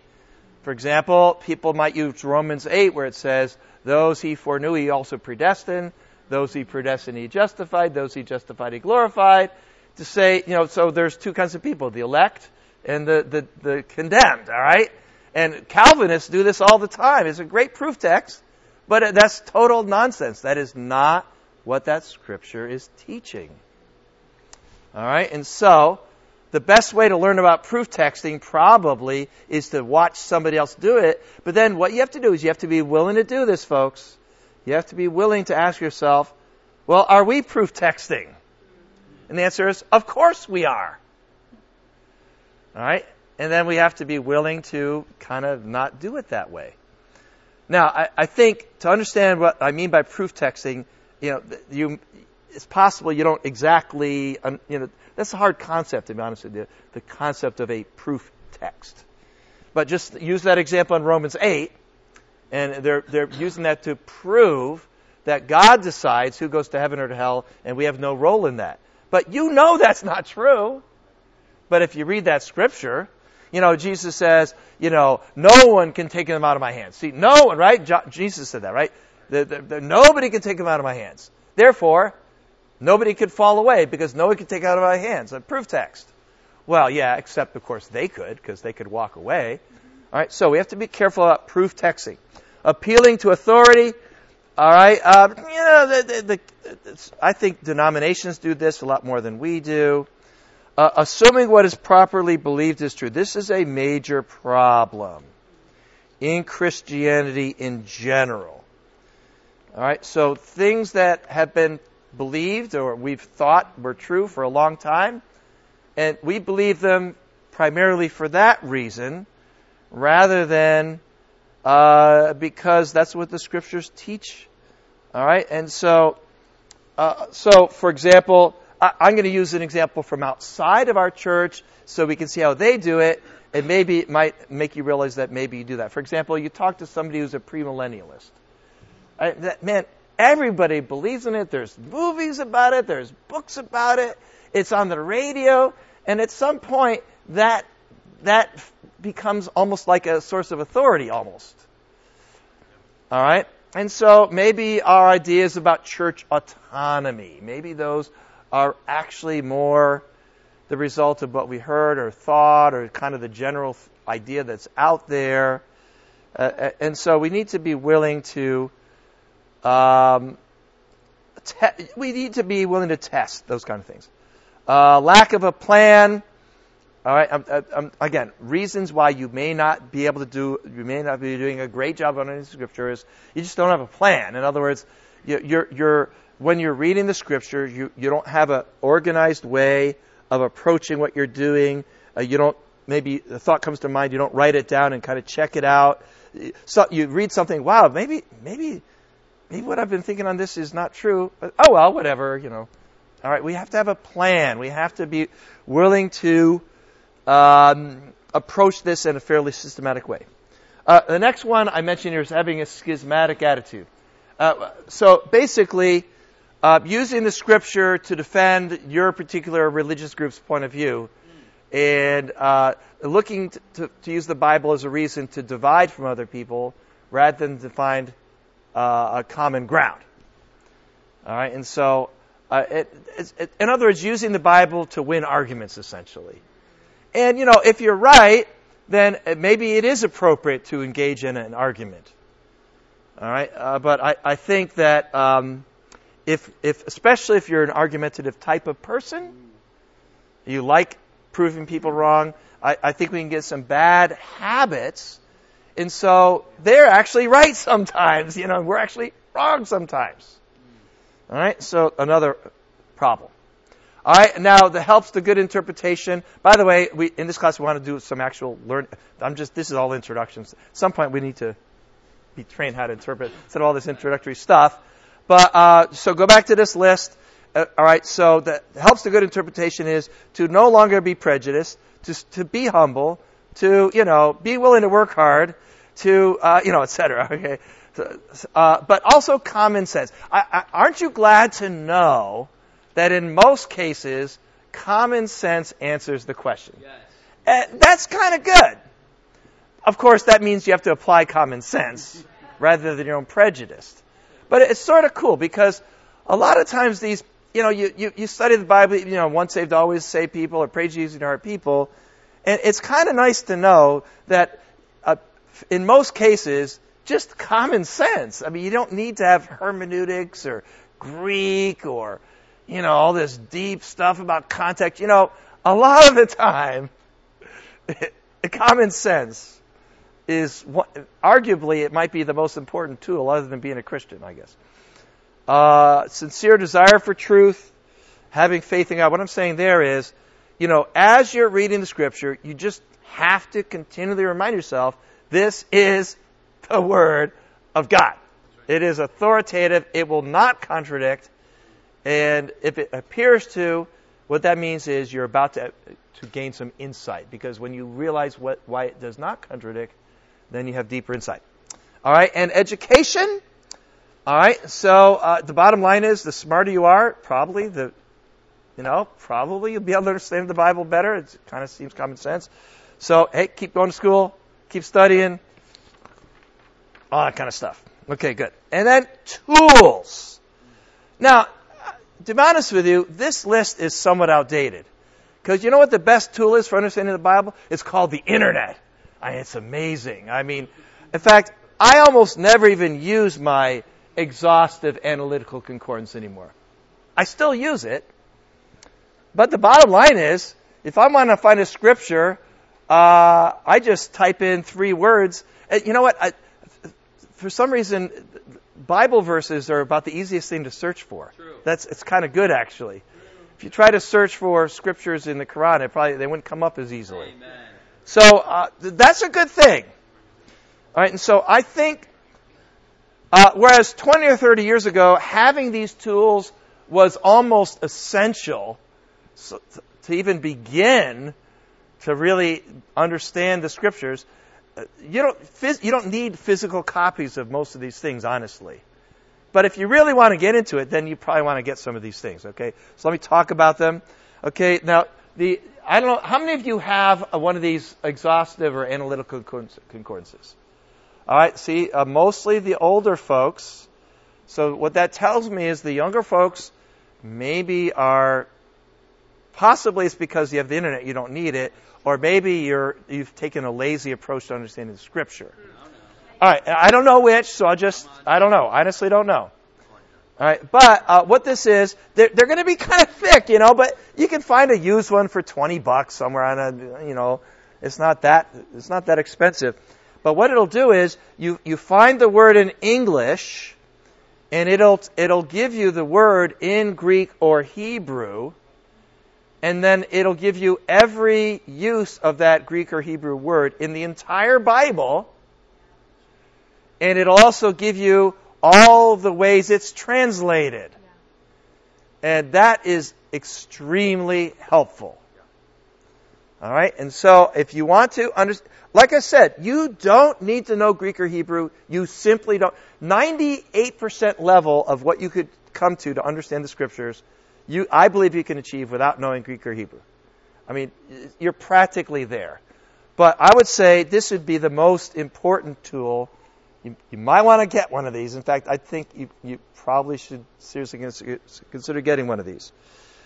For example, people might use Romans 8 where it says, Those he foreknew he also predestined, those he predestined he justified, those he justified he glorified. to say, you know, so there's two kinds of people, the elect and the, the, the condemned, all right? And Calvinists do this all the time. It's a great proof text, but that's total nonsense. That is not what that scripture is teaching. All right? And so, the best way to learn about proof texting probably is to watch somebody else do it. But then what you have to do is you have to be willing to do this, folks. You have to be willing to ask yourself, well, are we proof texting? And the answer is, of course we are. All right? And then we have to be willing to kind of not do it that way. Now, I, I think to understand what I mean by proof texting, you know, you, it's possible you don't exactly, you know, that's a hard concept to be honest with you, the concept of a proof text. But just use that example in Romans 8, and they're, they're using that to prove that God decides who goes to heaven or to hell, and we have no role in that. But you know that's not true. But if you read that scripture, you know, Jesus says, you know, no one can take them out of my hands. See, no one, right? Jo- Jesus said that, right? The, the, the, nobody can take them out of my hands. Therefore, nobody could fall away because no one could take out of my hands. A proof text. Well, yeah, except of course they could because they could walk away. All right, so we have to be careful about proof texting. Appealing to authority. All right, uh, you know, the, the, the, I think denominations do this a lot more than we do uh, assuming what is properly believed is true. This is a major problem in Christianity in general. All right, so things that have been believed or we've thought were true for a long time, and we believe them primarily for that reason, rather than uh, because that's what the scriptures teach. All right, and so, uh, so for example, I'm going to use an example from outside of our church so we can see how they do it, and maybe it might make you realize that maybe you do that. For example, you talk to somebody who's a premillennialist. I, that, man, everybody believes in it. There's movies about it. There's books about it. It's on the radio, and at some point, that that becomes almost like a source of authority, almost. All right, and so maybe our ideas about church autonomy, maybe those are actually more the result of what we heard or thought or kind of the general idea that's out there. Uh, uh, and so we need to be willing to um, te- we need to be willing to test those kind of things. Uh, lack of a plan. All right. Um, uh, um, again, reasons why you may not be able to do, you may not be doing a great job on any scripture is you just don't have a plan. In other words, you're, you're when you're reading the scripture, you, you don't have an organized way of approaching what you're doing. Uh, you don't, maybe the thought comes to mind, you don't write it down and kind of check it out. So you read something, wow, maybe, maybe, maybe what I've been thinking on this is not true. But, oh well, whatever, you know. All right, we have to have a plan. We have to be willing to um, approach this in a fairly systematic way. Uh, the next one I mentioned here is having a schismatic attitude. Uh, so basically, uh, using the scripture to defend your particular religious group's point of view, and uh, looking to, to, to, use the Bible as a reason to divide from other people rather than to find uh, a common ground. All right, and so, uh, it, it, in other words, using the Bible to win arguments, essentially. And you know, if you're right, then maybe it is appropriate to engage in an argument. All right, uh, but I, I think that. Um, if, if, especially if you're an argumentative type of person, you like proving people wrong, I, I think we can get some bad habits. And so they're actually right sometimes, you know, we're actually wrong sometimes. All right, so another problem. All right, now the helps the good interpretation. By the way, we in this class we want to do some actual learn. I'm just this is all introductions. At some point we need to be trained how to interpret instead of all this introductory stuff. But uh, so go back to this list. Uh, all right. So that helps the good interpretation is to no longer be prejudiced, to to be humble, to you know be willing to work hard, to uh, you know etc. Okay. Uh, but also common sense. I, I, aren't you glad to know that in most cases, common sense answers the question? Yes. Uh, that's kind of good. Of course, that means you have to apply common sense rather than your own prejudice. But it's sort of cool because a lot of times these you know, you, you, you study the Bible, you know, once saved, always saved people, or pray Jesus in heart people. And it's kind of nice to know that uh, in most cases, just common sense. I mean, you don't need to have hermeneutics or Greek or, you know, all this deep stuff about context. You know, a lot of the time, common sense is what, arguably it might be the most important tool other than being a Christian, I guess. Uh, sincere desire for truth, having faith in God. What I'm saying there is, you know, as you're reading the scripture, you just have to continually remind yourself this is the word of God. It is authoritative. It will not contradict. And if it appears to, what that means is you're about to, to gain some insight. Because when you realize what, why it does not contradict, then you have deeper insight. All right, and education. All right, so uh, the bottom line is the smarter you are, probably the, you know, probably you'll be able to understand the Bible better. It kind of seems common sense. So, hey, keep going to school, keep studying, all that kind of stuff. Okay, good. And then tools. Now, to be honest with you, this list is somewhat outdated. Because you know what the best tool is for understanding the Bible? It's called the Internet. I, it's amazing. I mean, in fact, I almost never even use my exhaustive analytical concordance anymore. I still use it. But the bottom line is, if I want to find a scripture, uh, I just type in three words. Uh, you know what? I, for some reason, Bible verses are about the easiest thing to search for. True. That's it's kind of good actually. If you try to search for scriptures in the Quran, it probably they wouldn't come up as easily. Amen. So uh, th- that's a good thing. All right, and so I think, uh, whereas 20 or 30 years ago, having these tools was almost essential so, to, to even begin to really understand the scriptures. Uh, you don't phys- you don't need physical copies of most of these things, honestly. But if you really want to get into it, then you probably want to get some of these things. Okay, so let me talk about them. Okay, now the I don't know how many of you have one of these exhaustive or analytical concordances. All right, see, uh, mostly the older folks. So what that tells me is the younger folks maybe are possibly it's because you have the internet, you don't need it, or maybe you're you've taken a lazy approach to understanding the scripture. All right, I don't know which, so I just I don't know. I honestly, don't know. All right, but uh, what this is, they're, they're going to be kind of thick, you know. But you can find a used one for twenty bucks somewhere on a, you know, it's not that it's not that expensive. But what it'll do is you you find the word in English, and it'll it'll give you the word in Greek or Hebrew, and then it'll give you every use of that Greek or Hebrew word in the entire Bible, and it'll also give you all the ways it's translated. And that is extremely helpful. All right? And so if you want to understand, like I said, you don't need to know Greek or Hebrew. You simply don't. 98% level of what you could come to to understand the scriptures, you, I believe you can achieve without knowing Greek or Hebrew. I mean, you're practically there. But I would say this would be the most important tool you, you might want to get one of these. In fact, I think you, you probably should seriously consider getting one of these.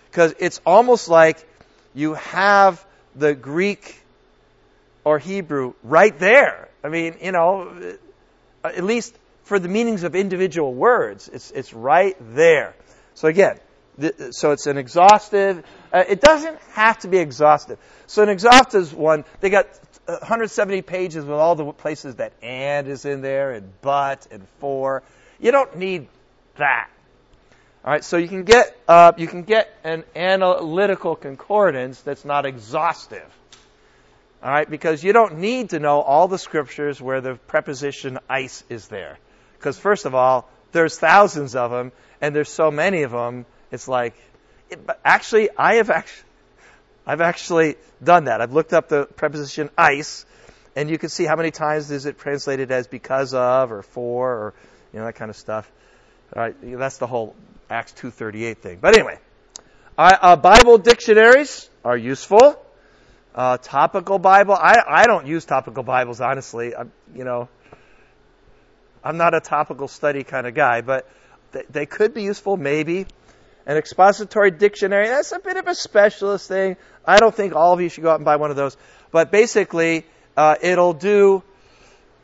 Because it's almost like you have the Greek or Hebrew right there. I mean, you know, at least for the meanings of individual words, it's, it's right there. So again, th- so it's an exhaustive, uh, it doesn't have to be exhaustive. So an exhaustive one, they got 170 pages with all the places that and is in there and but and for. You don't need that. All right, so you can get uh, you can get an analytical concordance that's not exhaustive. All right, because you don't need to know all the scriptures where the preposition eis is there. Because first of all, there's thousands of them, and there's so many of them. It's like, it, actually, I have actually I've actually done that. I've looked up the preposition eis, and you can see how many times is it translated as because of or for or you know that kind of stuff. All right, that's the whole Acts 2:38 thing. But anyway, uh, Bible dictionaries are useful. Uh, topical Bible, I, I don't use topical Bibles honestly. I'm, you know, I'm not a topical study kind of guy, but they, they could be useful maybe. An expository dictionary, that's a bit of a specialist thing. I don't think all of you should go out and buy one of those. But basically, uh, it'll do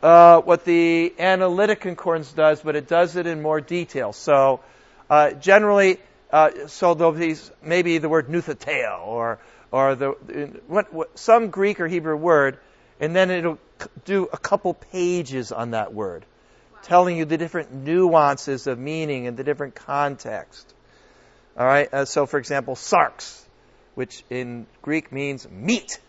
uh, what the analytic concordance does, but it does it in more detail. So uh, generally, uh, so there'll be maybe the word noutheteo or or the what, what, some Greek or Hebrew word, and then it'll do a couple pages on that word, telling you the different nuances of meaning and the different context. All right. Uh, so, for example, sarx, which in Greek means meat.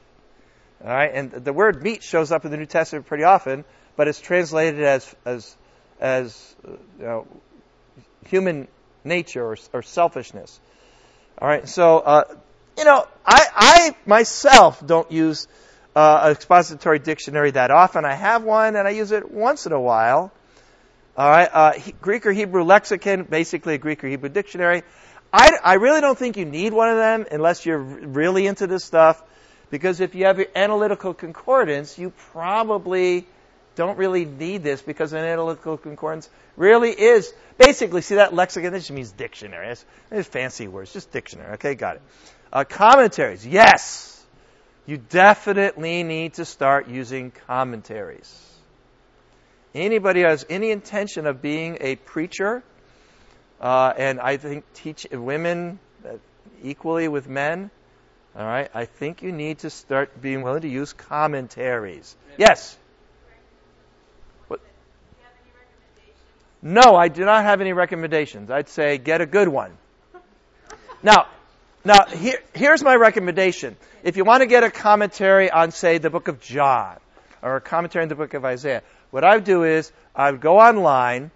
All right, and the word meat shows up in the New Testament pretty often, but it's translated as as as uh, you know, human nature or, or, selfishness. All right, so uh, you know, I I myself don't use uh, an expository dictionary that often. I have one, and I use it once in a while. All right, uh, Greek or Hebrew lexicon, basically a Greek or Hebrew dictionary. I, I really don't think you need one of them unless you're really into this stuff, because if you have your analytical concordance, you probably don't really need this because an analytical concordance really is basically see that lexicon. This just means dictionary. It's, it's fancy words, just dictionary. Okay, got it. Uh, commentaries, yes, you definitely need to start using commentaries. Anybody who has any intention of being a preacher uh, and I think teach women equally with men. All right, I think you need to start being willing to use commentaries. Yes. No, I do not have any recommendations. I'd say get a good one. Now, now here, here's my recommendation. If you want to get a commentary on, say, the book of John or a commentary on the book of Isaiah, what I would do is I would go online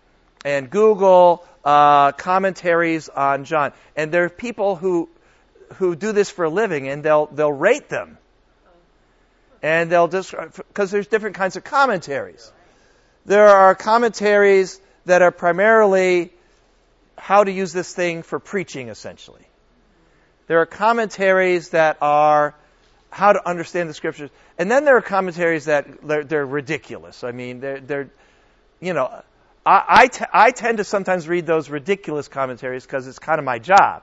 and Google uh, commentaries on John. And there are people who who do this for a living, and they'll they'll rate them, and they'll just because there's different kinds of commentaries. There are commentaries that are primarily how to use this thing for preaching, essentially. There are commentaries that are how to understand the scriptures, and then there are commentaries that they're, they're ridiculous. I mean, they're, they're you know, I, I, t- I tend to sometimes read those ridiculous commentaries because it's kind of my job.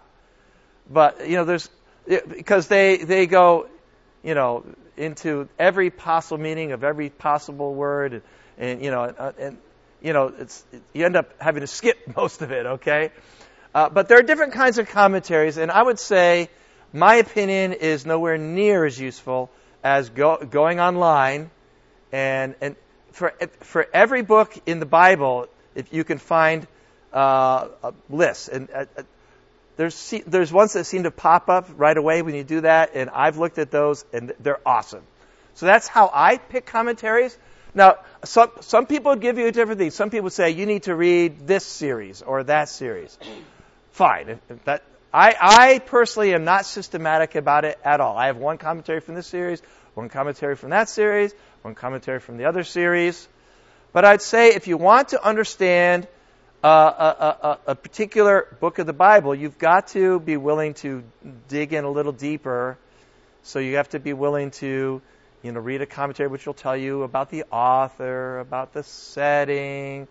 But, you know, there's, because they, they go, you know, into every possible meaning of every possible word, and, and you know, and, and, you know, it's, you end up having to skip most of it, okay? Uh, but there are different kinds of commentaries, and I would say my opinion is nowhere near as useful as go, going online and, and for, for every book in the Bible, if you can find uh, lists, and uh, uh there's there's ones that seem to pop up right away when you do that, and I've looked at those, and they're awesome. So that's how I pick commentaries. Now, some some people give you a different thing. Some people say you need to read this series or that series. Fine. That I I personally am not systematic about it at all. I have one commentary from this series, one commentary from that series, one commentary from the other series. But I'd say if you want to understand uh, a, a, a, particular book of the Bible, you've got to be willing to dig in a little deeper. So you have to be willing to, you know, read a commentary which will tell you about the author, about the setting.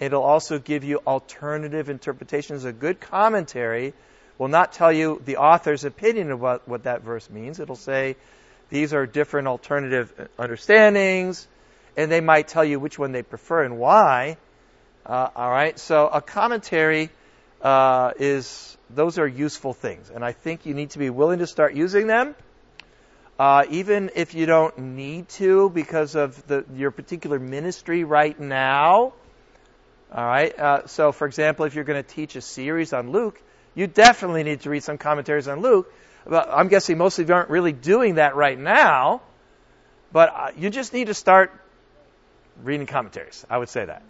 It'll also give you alternative interpretations. A good commentary will not tell you the author's opinion of what, what that verse means. It'll say, these are different alternative understandings, and they might tell you which one they prefer and why. Uh, all right, so a commentary uh, is those are useful things, and I think you need to be willing to start using them, uh, even if you don't need to because of the, your particular ministry right now. All right, uh, so for example, if you're going to teach a series on Luke, you definitely need to read some commentaries on Luke I'm guessing most of you aren't really doing that right now, but uh, you just need to start reading commentaries. I would say that.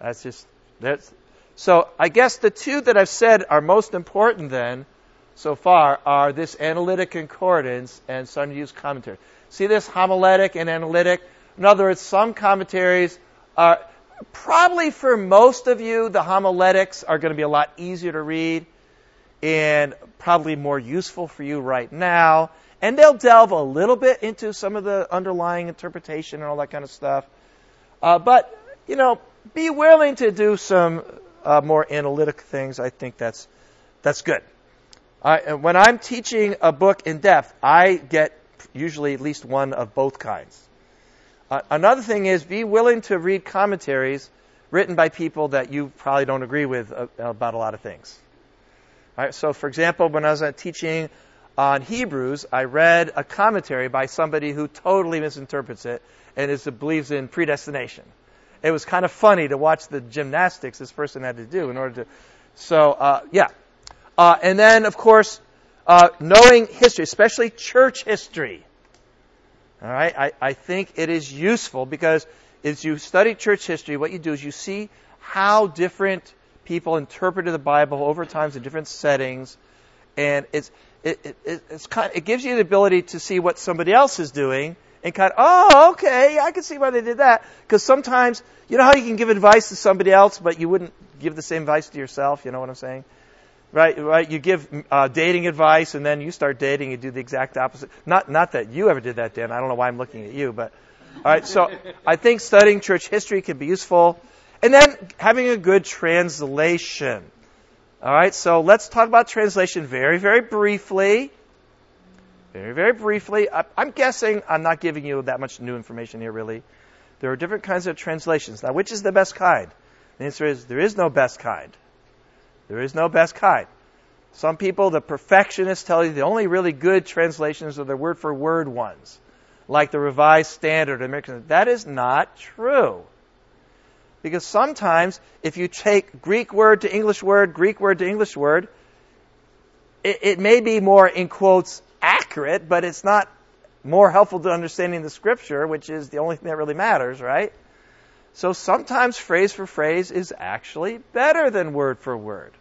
That's just that's. So I guess the two that I've said are most important then, so far, are this analytic concordance and Sunday use commentary. See this homiletic and analytic. In other words, some commentaries are probably for most of you the homiletics are going to be a lot easier to read and probably more useful for you right now. And they'll delve a little bit into some of the underlying interpretation and all that kind of stuff. Uh, but, you know, be willing to do some uh, more analytic things. I think that's That's good. And when I'm teaching a book in depth, I get usually at least one of both kinds. Uh, another thing is be willing to read commentaries written by people that you probably don't agree with uh, about a lot of things. Right, so, for example, when I was uh, teaching on Hebrews, I read a commentary by somebody who totally misinterprets it and is, believes in predestination. It was kind of funny to watch the gymnastics this person had to do in order to. So, uh, yeah. Uh, and then, of course, uh, knowing history, especially church history. All right, I, I think it is useful because as you study church history, what you do is you see how different people interpreted the Bible over times in different settings, and it's it, it, it's kind of, it gives you the ability to see what somebody else is doing and kind of oh okay I can see why they did that because sometimes you know how you can give advice to somebody else but you wouldn't give the same advice to yourself you know what I'm saying right? Right? You give uh, dating advice, and then you start dating. You do the exact opposite. Not not that you ever did that, Dan. I don't know why I'm looking at you, but all right. So I think studying church history can be useful, and then having a good translation. All right. So let's talk about translation very very briefly. Very very briefly. I'm guessing I'm not giving you that much new information here, really. There are different kinds of translations. Now, which is the best kind? The answer is there is no best kind. There is no best kind. Some people, the perfectionists, tell you the only really good translations are the word for word ones, like the Revised Standard American. That is not true. Because sometimes, if you take Greek word to English word, Greek word to English word, it, it may be more, in quotes, accurate, but it's not more helpful to understanding the scripture, which is the only thing that really matters, right? So sometimes phrase for phrase is actually better than word for word.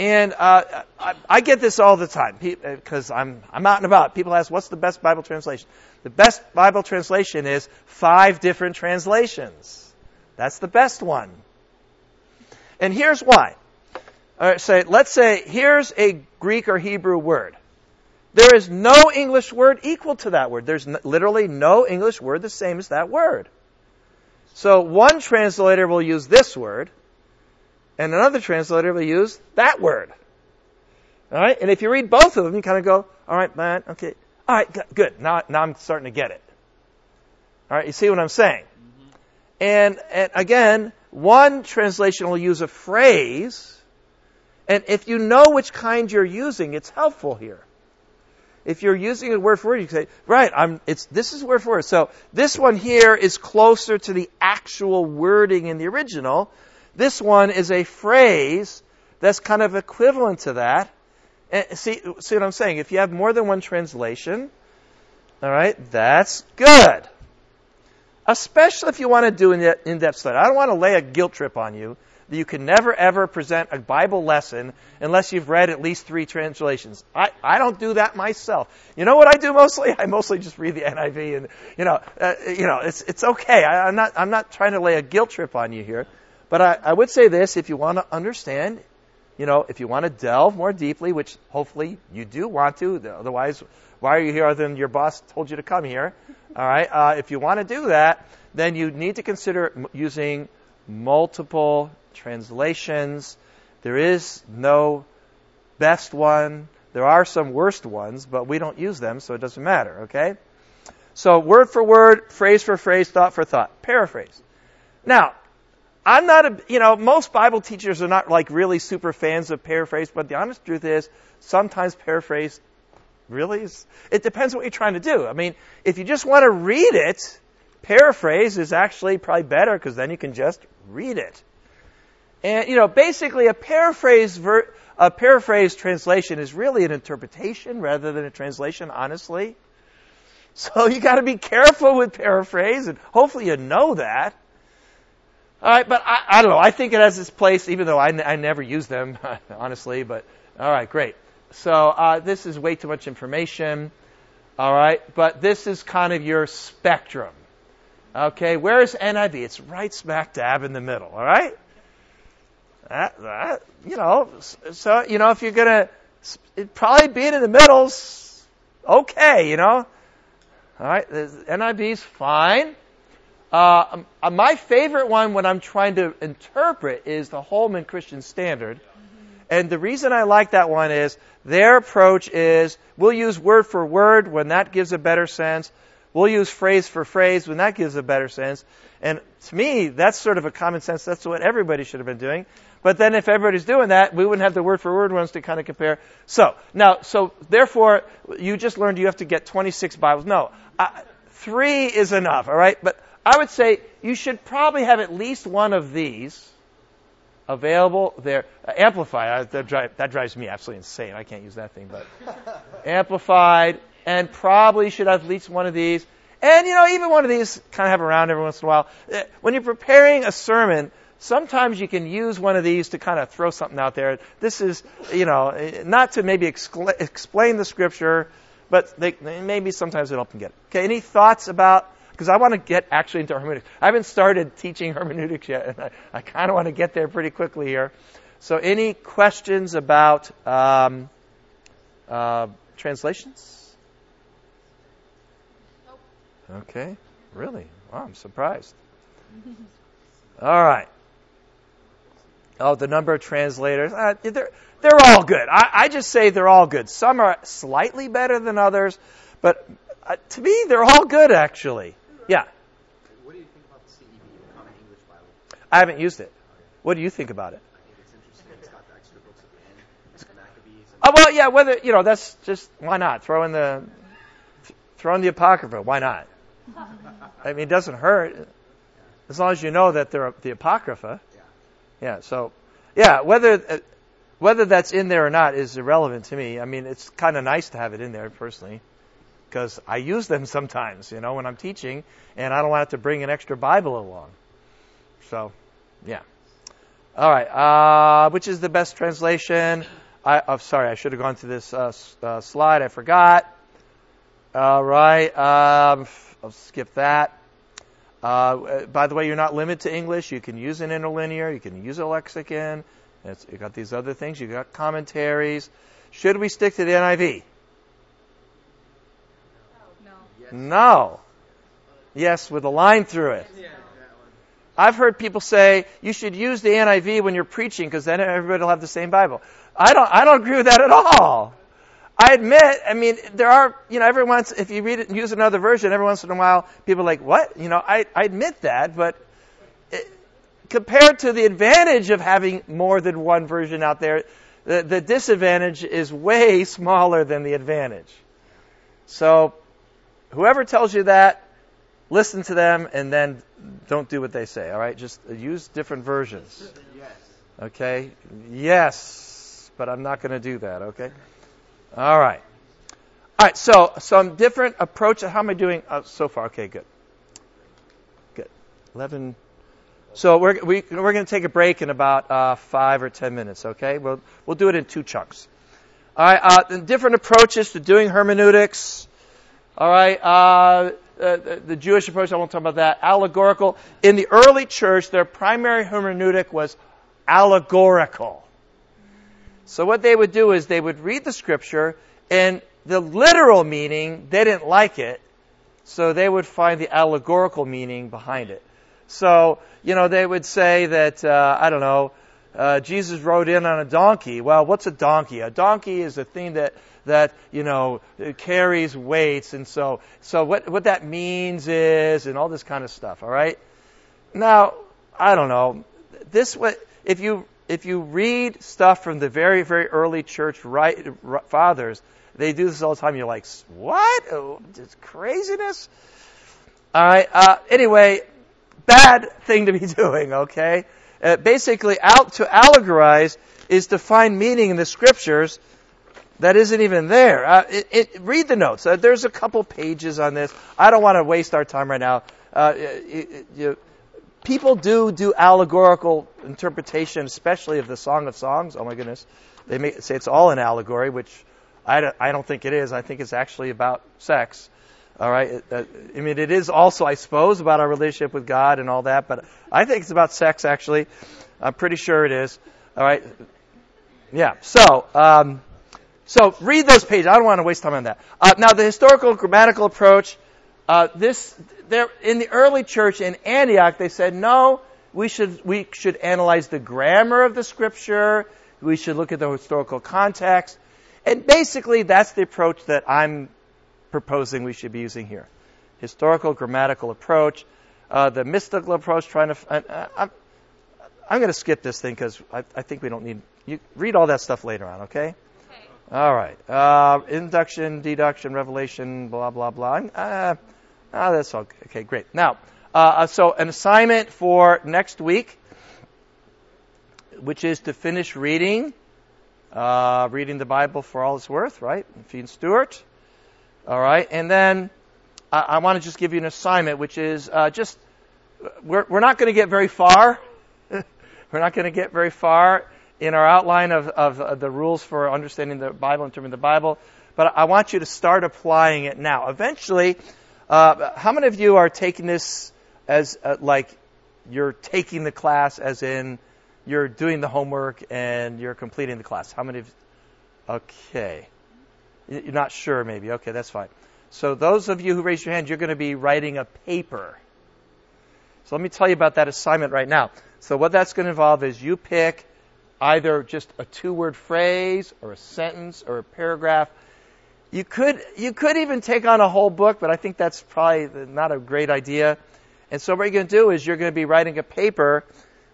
And uh, I, I, get this all the time because uh, I'm I'm out and about. People ask, "What's the best Bible translation?" The best Bible translation is five different translations. That's the best one. And here's why. All right, say, let's say here's a Greek or Hebrew word. There is no English word equal to that word. There's literally no English word the same as that word. So one translator will use this word, and another translator will use that word. All right? And if you read both of them, you kind of go, all right, man, okay, all right, good. Now, now I'm starting to get it. All right, you see what I'm saying? And, and again, one translation will use a phrase, and if you know which kind you're using, it's helpful here. If you're using a word for word, you can say, right, I'm, it's, this is word for word. So this one here is closer to the actual wording in the original, this one is a phrase that's kind of equivalent to that. And see, see what I'm saying? If you have more than one translation, all right, that's good. Especially if you want to do an in-depth study. I don't want to lay a guilt trip on you that you can never ever present a Bible lesson unless you've read at least three translations. I, I don't do that myself. You know what I do mostly? I mostly just read the NIV and, you know, uh, you know, it's, it's okay. I, I'm not, I'm not trying to lay a guilt trip on you here. But I, I would say this if you want to understand, you know, if you want to delve more deeply, which hopefully you do want to, otherwise, why are you here other than your boss told you to come here? All right. Uh, if you want to do that, then you need to consider m- using multiple translations. There is no best one. There are some worst ones, but we don't use them, so it doesn't matter, okay? So word for word, phrase for phrase, thought for thought. Paraphrase. Now, I'm not a, you know, most Bible teachers are not like really super fans of paraphrase, but the honest truth is sometimes paraphrase really it depends what you're trying to do. I mean, if you just want to read it, paraphrase is actually probably better because then you can just read it. And, you know, basically a paraphrase, ver- a paraphrase translation is really an interpretation rather than a translation, honestly. So you got to be careful with paraphrase, and hopefully you know that. All right, but I, I don't know. I think it has its place, even though I, n- I never use them, honestly. But all right, great. So uh, this is way too much information. All right, but this is kind of your spectrum. Okay, where's NIV? It's right smack dab in the middle. All right. That, that you know, so you know if you're gonna, it probably being in the middle's okay. You know. All right, NIV's fine. Uh, um, my favorite one when I'm trying to interpret is the Holman Christian Standard. And the reason I like that one is their approach is we'll use word for word when that gives a better sense. We'll use phrase for phrase when that gives a better sense. And to me, that's sort of a common sense. That's what everybody should have been doing. But then if everybody's doing that, we wouldn't have the word for word ones to kind of compare. So, now, so therefore, you just learned you have to get 26 Bibles. No, uh, three is enough, alright? But I would say you should probably have at least one of these available there. Uh, amplified, uh, that, drive, that drives me absolutely insane. I can't use that thing, but amplified, and probably should have at least one of these. And, you know, even one of these kind of have around every once in a while. Uh, when you're preparing a sermon, sometimes you can use one of these to kind of throw something out there. This is, you know, not to maybe excla- explain the scripture, but they, maybe sometimes it'll help them get it. Okay, any thoughts about, because I want to get actually into hermeneutics. I haven't started teaching hermeneutics yet, and I, I kind of want to get there pretty quickly here. So any questions about um, uh, translations? Okay, really? Wow, I'm surprised. All right. Oh, the number of translators. Uh, they're, they're all good. I, I, just say they're all good. Some are slightly better than others, but uh, to me, they're all good, actually. Yeah. What do you think about the CEB, the Common English Bible? I haven't used it. What do you think about it? I think it's interesting. It's got the extra books at the end. It's Maccabees. Oh, well, yeah, whether, you know, that's just, why not? Throw in the, throw in the Apocrypha. Why not? I mean, it doesn't hurt. As long as you know that they're the Apocrypha. Yeah, so, yeah, whether, uh, whether that's in there or not is irrelevant to me. I mean, it's kind of nice to have it in there personally because I use them sometimes, you know, when I'm teaching and I don't want to bring an extra Bible along. So, yeah. All right, uh, which is the best translation? I, oh, sorry, I should have gone to this uh, uh, slide. I forgot. All right, um, I'll skip that. Uh, by the way, you're not limited to English. You can use an interlinear. You can use a lexicon. It's, you got these other things. You got commentaries. Should we stick to the NIV? No. Yes, with a line through it. I've heard people say you should use the NIV when you're preaching because then everybody will have the same Bible. I don't. I don't agree with that at all. I admit. I mean, there are. You know, every once if you read it and use another version, every once in a while, people are like, "What?" You know, I I admit that, but it, compared to the advantage of having more than one version out there, the, the disadvantage is way smaller than the advantage. So, whoever tells you that, listen to them and then don't do what they say. All right, just use different versions. Okay, yes, but I'm not going to do that. Okay, all right, all right. So some different approach. How am I doing uh, so far? Okay, good, good. Eleven. So we're we, we're going to take a break in about uh, five or ten minutes. Okay, we'll we'll do it in two chunks. All right, uh, different approaches to doing hermeneutics. All right, uh, uh, the, the Jewish approach, I won't talk about that. Allegorical. In the early church, their primary hermeneutic was allegorical. So what they would do is they would read the scripture, and the literal meaning, they didn't like it, so they would find the allegorical meaning behind it. So, you know, they would say that, uh, I don't know, uh, Jesus rode in on a donkey. Well, what's a donkey? A donkey is a thing that that you know carries weights, and so so what what that means is, and all this kind of stuff. All right. Now, I don't know. This what if you if you read stuff from the very very early church right, fathers, they do this all the time. You're like, what? Oh, this craziness. All right. Uh, anyway, bad thing to be doing. Okay. Uh, basically, out to allegorize is to find meaning in the scriptures that isn't even there. Uh, it, it, read the notes. Uh, there's a couple pages on this. I don't want to waste our time right now. Uh, it, you, people do do allegorical interpretation, especially of the Song of Songs. Oh my goodness, they may say it's all an allegory, which I don't, I don't think it is. I think it's actually about sex. All right. I mean, it is also, I suppose, about our relationship with God and all that, but I think it's about sex, actually. I'm pretty sure it is. All right. Yeah. So, um, so read those pages. I don't want to waste time on that. Uh, now, the historical grammatical approach. Uh, this there in the early church in Antioch, they said no. We should we should analyze the grammar of the scripture. We should look at the historical context. And basically, that's the approach that I'm proposing we should be using here. Historical, grammatical approach. Uh, the mystical approach, trying to. Uh, I'm, I'm going to skip this thing because I, I think we don't need. You read all that stuff later on, okay? All right. Uh, induction, deduction, revelation, blah, blah, blah. Uh, ah, that's okay. Okay, great. Now, uh, so an assignment for next week, which is to finish reading, uh, reading the Bible for all it's worth, right? Fee Stuart. All right. And then I, I want to just give you an assignment, which is uh, just, we're, we're not going to get very far. we're not going to get very far in our outline of, of, of the rules for understanding the Bible, and interpreting the Bible, but I want you to start applying it now. Eventually, uh, how many of you are taking this as uh, like you're taking the class as in you're doing the homework and you're completing the class? How many of Okay. You're not sure maybe. Okay, that's fine. So those of you who raise your hand, you're going to be writing a paper. So let me tell you about that assignment right now. So what that's going to involve is you pick either just a two word phrase or a sentence or a paragraph. You could, you could even take on a whole book, but I think that's probably not a great idea. And so what you're going to do is you're going to be writing a paper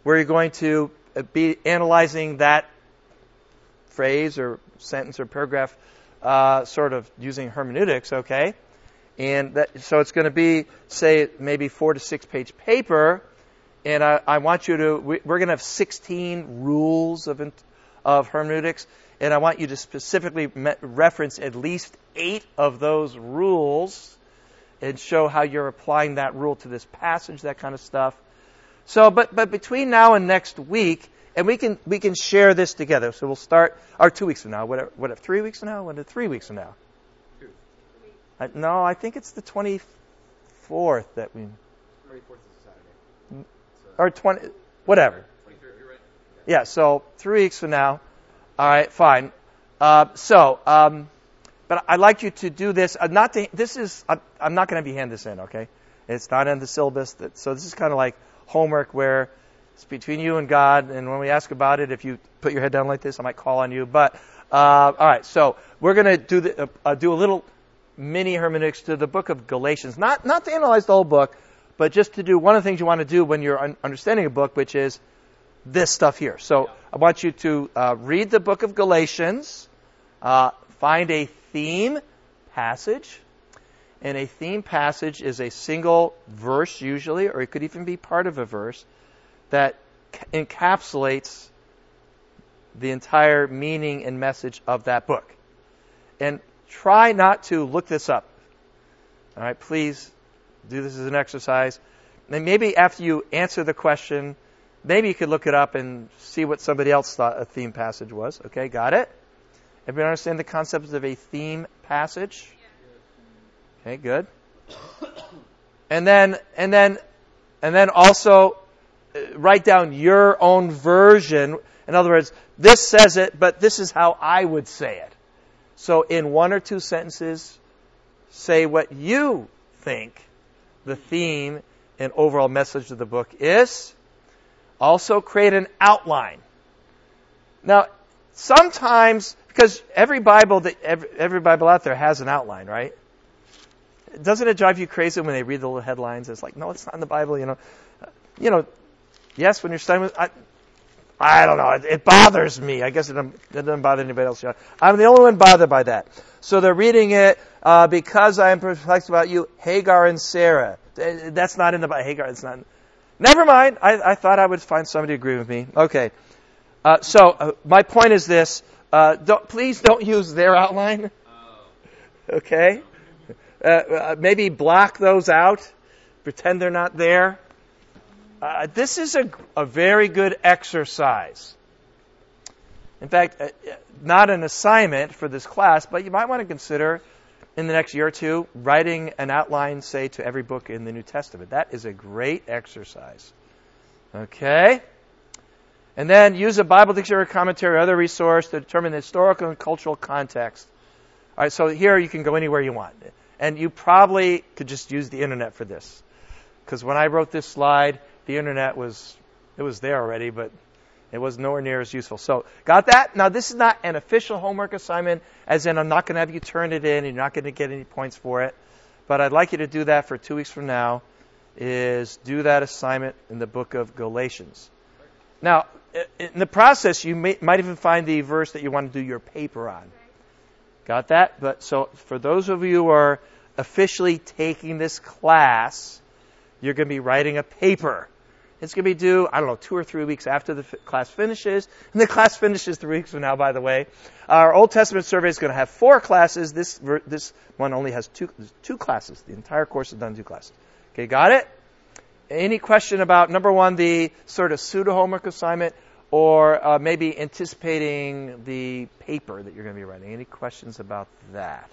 where you're going to uh, be analyzing that phrase or sentence or paragraph, uh, sort of using hermeneutics, okay? And that, so it's going to be, say, maybe four to six page paper and I, I want you to, we, are going to have 16 rules of, of hermeneutics, and I want you to specifically me- reference at least eight of those rules and show how you're applying that rule to this passage, that kind of stuff. So, but, but between now and next week, and we can, we can share this together. So we'll start, or two weeks from now, whatever, whatever three weeks from now, what, three weeks from now? Two. I, no, I think it's the 24th that we, 24th is a Saturday. Or 20, whatever. Yeah, so three weeks from now. All right, fine. Uh, so, um, but I'd like you to do this. Uh, not to, this is. I'm, I'm not going to be handing this in. Okay, it's not in the syllabus. That, so this is kind of like homework where it's between you and God. And when we ask about it, if you put your head down like this, I might call on you. But uh, all right, so we're going to do the, uh, do a little mini hermeneutics to the book of Galatians. Not not to analyze the whole book, but just to do one of the things you want to do when you're un- understanding a book, which is this stuff here. So I want you to uh, read the book of Galatians, uh, find a theme passage, and a theme passage is a single verse usually, or it could even be part of a verse that encapsulates the entire meaning and message of that book. And try not to look this up. All right, please do this as an exercise. And maybe after you answer the question, maybe you could look it up and see what somebody else thought a theme passage was. Okay, got it? Everybody understand the concept of a theme passage? Okay, good. And then, and then, and then also uh, write down your own version. In other words, this says it, but this is how I would say it. So in one or two sentences, say what you think the theme and overall message of the book is. Also create an outline. Now, sometimes, because every Bible that every, every Bible out there has an outline, right? Doesn't it drive you crazy when they read the little headlines? It's like, no, it's not in the Bible, you know. You know, yes, when you're studying I, I don't know, it, it bothers me. I guess it it doesn't bother anybody else. I'm the only one bothered by that. So they're reading it, uh, because I am perplexed about you, Hagar and Sarah. That's not in the Bible. Hagar, it's not. Never mind. I, I thought I would find somebody to agree with me. Okay. Uh, so uh, my point is this: uh, don't, please don't use their outline. Okay. Uh, uh, maybe block those out. Pretend they're not there. Uh, this is a, a very good exercise. In fact, not an assignment for this class, but you might want to consider in the next year or two writing an outline, say, to every book in the New Testament. That is a great exercise. Okay? And then use a Bible dictionary, commentary, or other resource to determine the historical and cultural context. All right, so here you can go anywhere you want. And you probably could just use the internet for this. Because when I wrote this slide, the internet was, it was there already, but It was nowhere near as useful. So, got that? Now, this is not an official homework assignment, as in I'm not going to have you turn it in, and you're not going to get any points for it. But I'd like you to do that for two weeks from now, is do that assignment in the book of Galatians. Now, in the process, you may, might even find the verse that you want to do your paper on. Got that? But so for those of you who are officially taking this class, you're going to be writing a paper. It's going to be due, I don't know, two or three weeks after the f- class finishes. And the class finishes three weeks from now, by the way. Our Old Testament survey is going to have four classes. This, this one only has two, two classes. The entire course is done two classes. Okay, got it? Any question about, number one, the sort of pseudo homework assignment, or uh, maybe anticipating the paper that you're going to be writing? Any questions about that?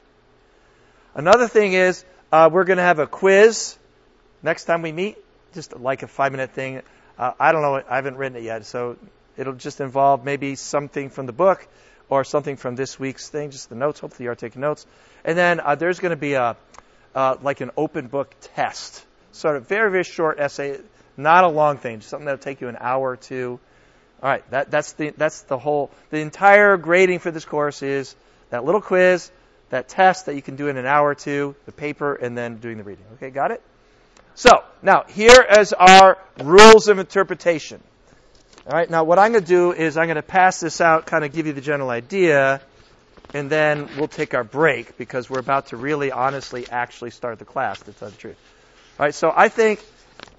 Another thing is, uh, we're going to have a quiz next time we meet just like a five minute thing. Uh, I don't know. I haven't written it yet, so it'll just involve maybe something from the book or something from this week's thing, just the notes. Hopefully, you are taking notes. And then uh, there's going to be a uh, like an open book test, sort of very very short essay, not a long thing, just something that'll take you an hour or two. All right, that, that's the that's the whole the entire grading for this course is that little quiz, that test that you can do in an hour or two, the paper, and then doing the reading. Okay, got it? So, now, here is our rules of interpretation. All right, now what I'm going to do is I'm going to pass this out, kind of give you the general idea, and then we'll take our break because we're about to really honestly actually start the class, to tell the truth. All right, so I think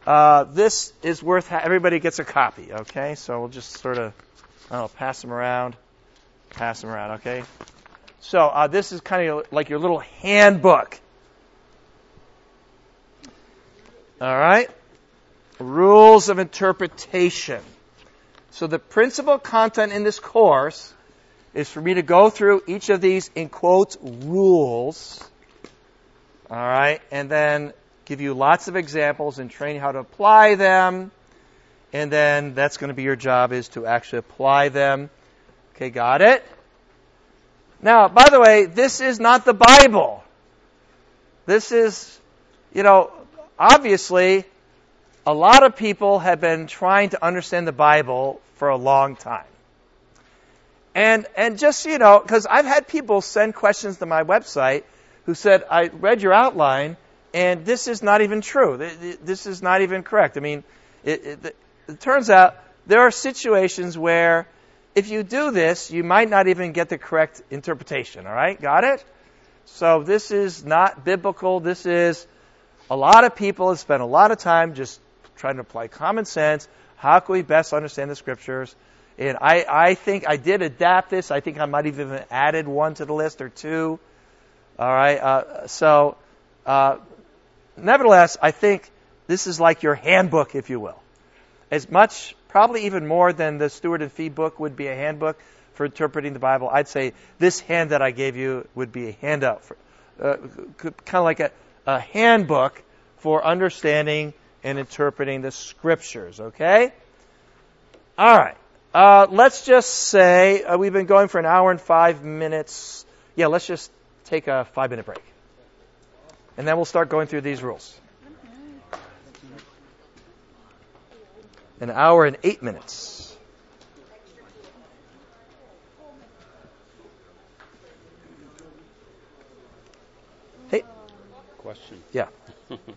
uh, this is worth, ha- everybody gets a copy, okay? So we'll just sort of, I don't know, pass them around, pass them around, okay? So uh, this is kind of like your little handbook. All right? Rules of interpretation. So the principal content in this course is for me to go through each of these in quotes rules. All right? And then give you lots of examples and train you how to apply them. And then that's going to be your job is to actually apply them. Okay, got it? Now, by the way, this is not the Bible. This is, you know, obviously, a lot of people have been trying to understand the Bible for a long time. And, and just, you know, because I've had people send questions to my website who said, I read your outline, and this is not even true. This is not even correct. I mean, it, it, it turns out there are situations where if you do this, you might not even get the correct interpretation. All right? Got it? So this is not biblical. This is a lot of people have spent a lot of time just trying to apply common sense. How can we best understand the scriptures? And I, I think I did adapt this. I think I might have even added one to the list or two. All right. Uh, so, uh, nevertheless, I think this is like your handbook, if you will. As much, probably even more than the Stuart and Fee book would be a handbook for interpreting the Bible. I'd say this hand that I gave you would be a handout, for, uh, kind of like a, a handbook for understanding and interpreting the scriptures, okay? All right. Uh, let's just say uh, we've been going for an hour and five minutes. Yeah, let's just take a five minute break. And then we'll start going through these rules. An hour and eight minutes. Question. Yeah.